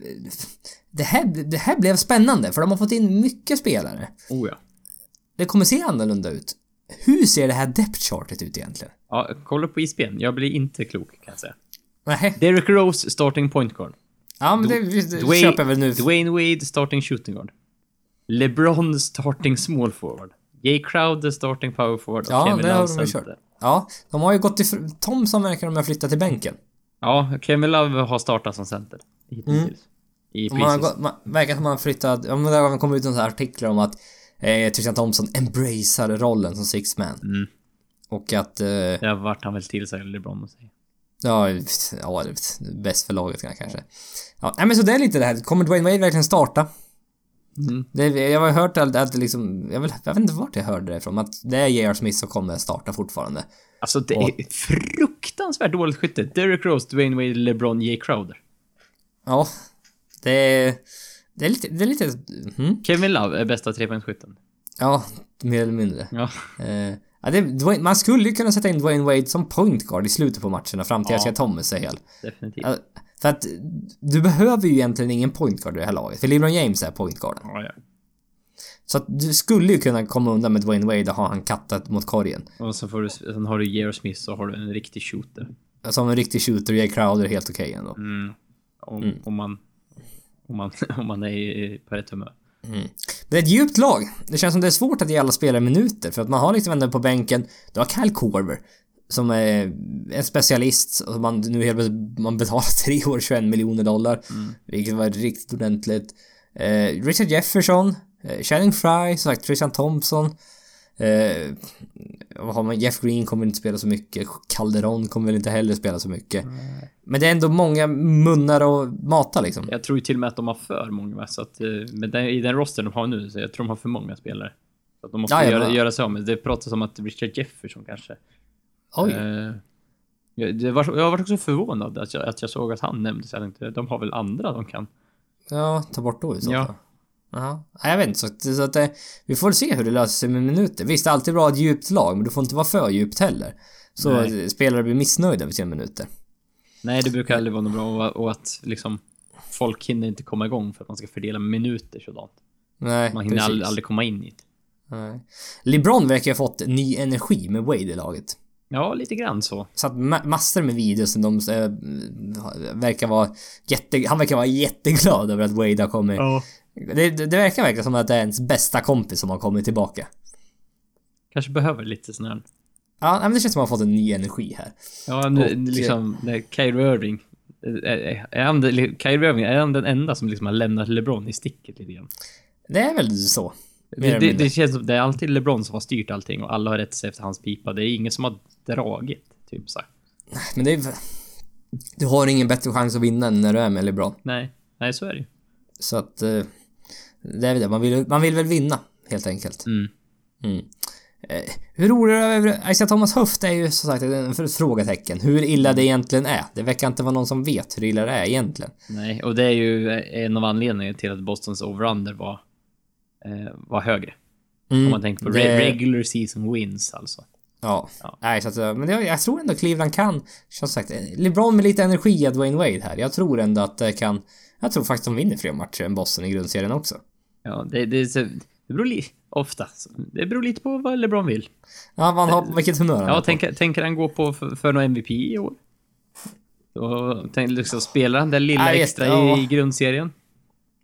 S1: Det här, det här blev spännande för de har fått in mycket spelare.
S2: Oh ja.
S1: Det kommer se annorlunda ut. Hur ser det här depth chartet ut egentligen?
S2: Ja, kolla på ISBN. Jag blir inte klok kan jag säga.
S1: Nej.
S2: Derrick Rose, starting point guard.
S1: Ja, men det, det köper jag väl nu.
S2: Dwayne Wade, starting shooting guard. LeBron, starting small forward. Jay Crowder, starting power forward. och
S1: Ja,
S2: Kevin
S1: det har
S2: Love,
S1: de kört. Ja, de har ju gått ifrån... Thomson verkar de ha flyttat till bänken.
S2: Ja, Kevin Love har startat som center. Hittills. I
S1: Man gått, man, verkar som man har flyttat... Ja, men det har kommit ut en sån här artiklar om att eh, Tristan Thompson embracear rollen som six man.
S2: Mm.
S1: Och att... Eh,
S2: Det har varit han väl till sig, LeBron och säga.
S1: ja, ja, bäst för laget kanske. Ja, men så det är lite det här. Kommer Dwayne Wade verkligen starta?
S2: Mm.
S1: Det, jag har hört att, att liksom, jag, vill, jag vet inte vart jag hörde det ifrån, att det är J.R. Smith som kommer starta fortfarande.
S2: Alltså det
S1: Och-
S2: är fruktansvärt dåligt skytte. Derrick Rose, Dwayne Wade, LeBron, Jay Crowder.
S1: Ja, det är, det är lite, det är lite, mm,
S2: Kevin Love är bästa trepoängsskytten.
S1: ja, mer eller mindre.
S2: Ja.
S1: Eh, ja, det, Dwayne, man skulle ju kunna sätta in Dwayne Wade som point guard i slutet på matcherna fram till
S2: Ja.
S1: Isaiah Thomas är hel.
S2: Definitivt.
S1: För att du behöver ju egentligen ingen point guard i det här laget, för LeBron James är point guarden.
S2: Ja, ja.
S1: Så att du skulle ju kunna komma undan med Dwayne Wade och ha han kattat mot korgen.
S2: Och så får du, sen har du J.R. Smith så har du en riktig shooter.
S1: Som en riktig shooter, Jay Crowder är helt okej ändå.
S2: Mm. Om, om man... Om man, (laughs) om man är i- på rätt humör.
S1: Det är ett djupt lag. Det känns som det är svårt att ge alla spelare minuter för att man har liksom ändå på bänken, du har Kyle Korver som är en specialist och man nu helt man betalar (laughs) tre år 21 miljoner dollar. Vilket var riktigt ordentligt. Eh, Richard Jefferson, eh, Channing Fry, som sagt Tristan Thompson. Eh, vad har man? Jeff Green kommer inte spela så mycket. Calderon kommer väl inte heller spela så mycket. Men det är ändå många munnar att mata liksom.
S2: Jag tror ju till och med att de har för många, så att eh, med den, i den roster de har nu, så jag tror de har för många spelare. Så att de måste
S1: Ja, ja,
S2: göra, göra sig av med. Det pratas om att Richard Jefferson kanske.
S1: Oj.
S2: Eh, var, jag var också förvånad att jag, att jag såg att han nämndes. Jag tänkte, de har väl andra de kan.
S1: Ja, ta bort då i så
S2: Ja.
S1: fall. Ja. Nej, jag vet inte. Så, att- så att det, vi får se hur det löser sig med minuter. Visst, det är alltid bra att ett djupt lag, men du får inte vara för djupt heller. Så
S2: Nej.
S1: spelare blir missnöjda med sina minuter.
S2: Nej, det brukar aldrig vara något bra och, och att liksom folk hinner inte komma igång för att man ska fördela minuter sådant.
S1: Nej,
S2: Man hinner
S1: precis.
S2: aldrig, aldrig komma in i det.
S1: Nej. LeBron verkar ha fått ny energi med Wade i laget.
S2: Ja, lite grann så.
S1: Så att ma- massor med videos som de äh, verkar vara jätte... Han verkar vara jätteglad över att Wade har kommit.
S2: Ja.
S1: Det, det, det verkar verkligen som att det är ens bästa kompis som har kommit tillbaka.
S2: Kanske behöver lite sån här...
S1: Ja, men det känns som att han har fått en ny energi här.
S2: Ja, nu,
S1: Och, eh,
S2: liksom, när Kyrie Irving... Är, är, han, Kyrie Irving, är han den enda som liksom har lämnat LeBron i sticket lite grann?
S1: Det är väl så.
S2: Det, det, det känns som det är alltid LeBron som har styrt allting och alla har rätt sig efter hans pipa. Det är ingen som har dragit, typ så.
S1: Men det är... Du har ingen bättre chans att vinna än när du är med LeBron.
S2: Nej, nej så är det ju.
S1: Så att... eh, Det är väl det. Man vill, man vill väl vinna, helt enkelt.
S2: Mm.
S1: Mm. Eh, Hur du över... Isaiah Thomas höft är ju som sagt ett frågetecken. Hur illa det egentligen är. Det verkar inte vara någon som vet hur illa det är egentligen.
S2: Nej, och det är ju en av anledningarna till att Bostons over-under var, eh, var högre.
S1: Mm,
S2: Om man tänker på
S1: det-
S2: re- regular season wins alltså.
S1: Ja.
S2: Ja.
S1: Nej, så att, eh, men jag, jag tror ändå Cleveland kan, som sagt, eh, LeBron med lite energi av Dwayne Wade här. Jag tror ändå att det kan... Jag tror faktiskt de vinner fler matcher än Boston i grundserien också.
S2: Ja, det, det, det beror li- ofta. Det beror lite på vad LeBron vill.
S1: Ja, man har vilket humör han
S2: Ja,
S1: på.
S2: tänker, han gå på för, för någon MVP i år? Och tänk, liksom, spelar han den lilla
S1: vet,
S2: extra
S1: ja.
S2: i, grundserien?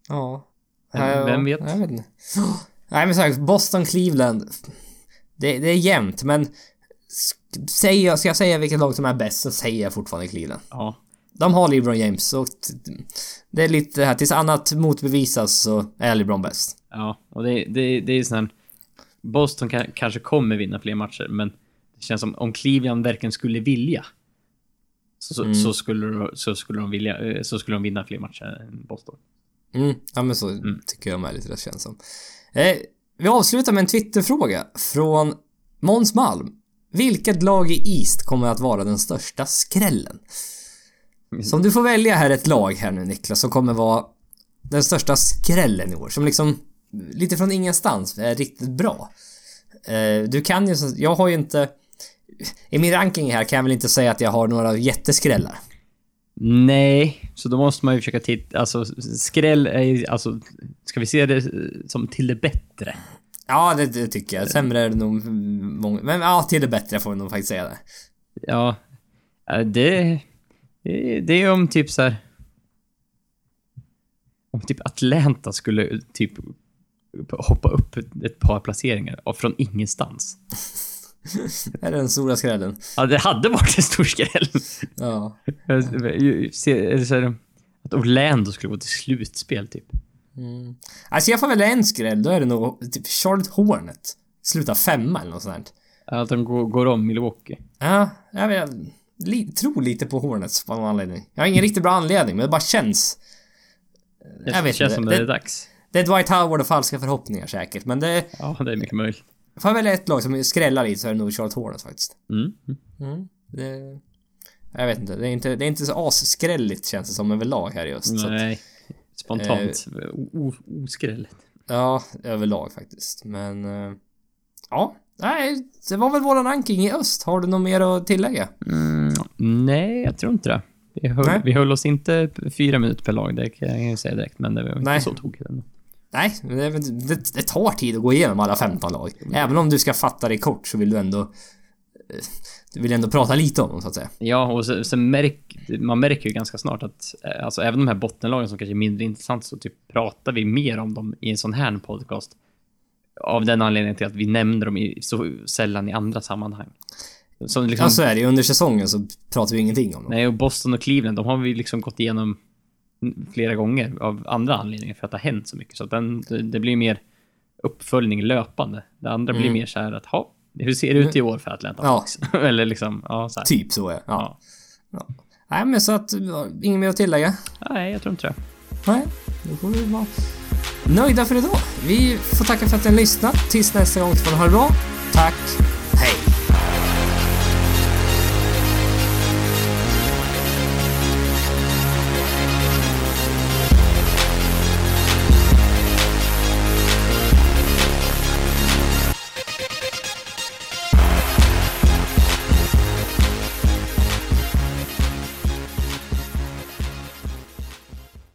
S1: Ja.
S2: Vem- vem vet?
S1: Jag vet inte. Nej men sagt, Boston, Cleveland. Det, det är jämnt men... Säger jag, ska jag säga vilket lag som är bäst så säger jag fortfarande Cleveland.
S2: Ja.
S1: De har LeBron James och det är lite det här, tills annat motbevisas så är LeBron bäst.
S2: Ja, och det, det, det är ju sån här... Boston kan, kanske kommer vinna fler matcher, men det känns som om Cleveland verkligen skulle vilja så,
S1: Mm.
S2: så, skulle, så, skulle de vilja, eh, så skulle de vinna fler matcher än Boston.
S1: Mm, ja men så tycker jag med lite det känns som. Eh, vi avslutar med en Twitterfråga från Måns Malm. Vilket lag i East kommer att vara den största skrällen? Så om du får välja här ett lag här nu Niklas som kommer vara den största skrällen i år. Som liksom lite från ingenstans är riktigt bra. Eh, du kan ju, jag har ju inte... I min ranking här kan jag väl inte säga att jag har några jätteskrällar.
S2: Nej, så då måste man ju försöka titta... Alltså, skräll är ju... Alltså, ska vi se det som till det bättre?
S1: Ja, det, det tycker jag. Sämre är det nog många. Men ja, till det bättre får vi nog faktiskt säga det.
S2: Ja, det... Det det är om typ så här... Om typ Atlanta skulle typ hoppa upp ett par placeringar från ingenstans.
S1: Det är den stora skrällen.
S2: Ja, det hade varit en stor skräll.
S1: Ja. (laughs)
S2: Eller så här, Att Orlando skulle gå till slutspel, typ.
S1: Alltså jag får väl en skräll, då är det nog typ Charlotte Hornet. Sluta femma eller något sånt.
S2: Att de går, går om Milwaukee.
S1: Ja, jag, vet, li, tror lite på Hornets på någon anledning. Jag har ingen riktigt bra anledning, men det bara känns.
S2: Det
S1: Jag vet
S2: känns
S1: inte.
S2: som
S1: Det-
S2: det är dags.
S1: Det är Dwight Howard och falska förhoppningar säkert, men det...
S2: Ja, det är mycket möjligt.
S1: Får jag välja ett lag som skrällar lite så är det nog Charlotte Hornets faktiskt.
S2: Mm.
S1: Mm. Det... Jag vet inte, det är inte, det är inte så asskrälligt känns det som överlag här i öst. Så att,
S2: Nej. Spontant. O- Oskrälligt.
S1: ja, överlag faktiskt. Men... eh, ja. Nej, det var väl våran ranking i öst. Har du något mer att tillägga?
S2: Mm, nej, jag tror inte det. Vi höll,
S1: Nej.
S2: vi höll oss inte fyra minuter per lag, det kan jag säga direkt. Men det var inte
S1: Nej.
S2: så tokigt ändå.
S1: Nej, det, det, det tar tid att gå igenom alla 15 lag. Även om du ska fatta det kort så vill du ändå... Du vill ändå prata lite om dem så att säga.
S2: Ja, och sen, sen märk, man märker ju ganska snart att eh, alltså, även de här bottenlagen som kanske är mindre intressant så typ pratar vi mer om dem i en sån här podcast. Av den anledningen till att vi nämner dem i, så sällan i andra sammanhang. Som liksom,
S1: Ja, så är det. Under säsongen så pratar vi ingenting om dem.
S2: nej, och Boston och Cleveland, de har vi liksom gått igenom flera gånger av andra anledningar för att det har hänt så mycket. Så att den, det, blir mer uppföljning löpande. Det andra blir
S1: Mm.
S2: mer så här att, ha, hur ser det ut i år för Atlanta
S1: Ja. (laughs)
S2: Eller liksom, ja, så här.
S1: Typ så är det. Ja.
S2: Ja.
S1: Nej, men så att... ja, Inget mer att tillägga?
S2: Nej, jag tror inte det.
S1: Nej, då får vi vara nöjda för idag. Vi får tacka för att ni har lyssnat. Tills nästa gång så får ni ha det bra. Tack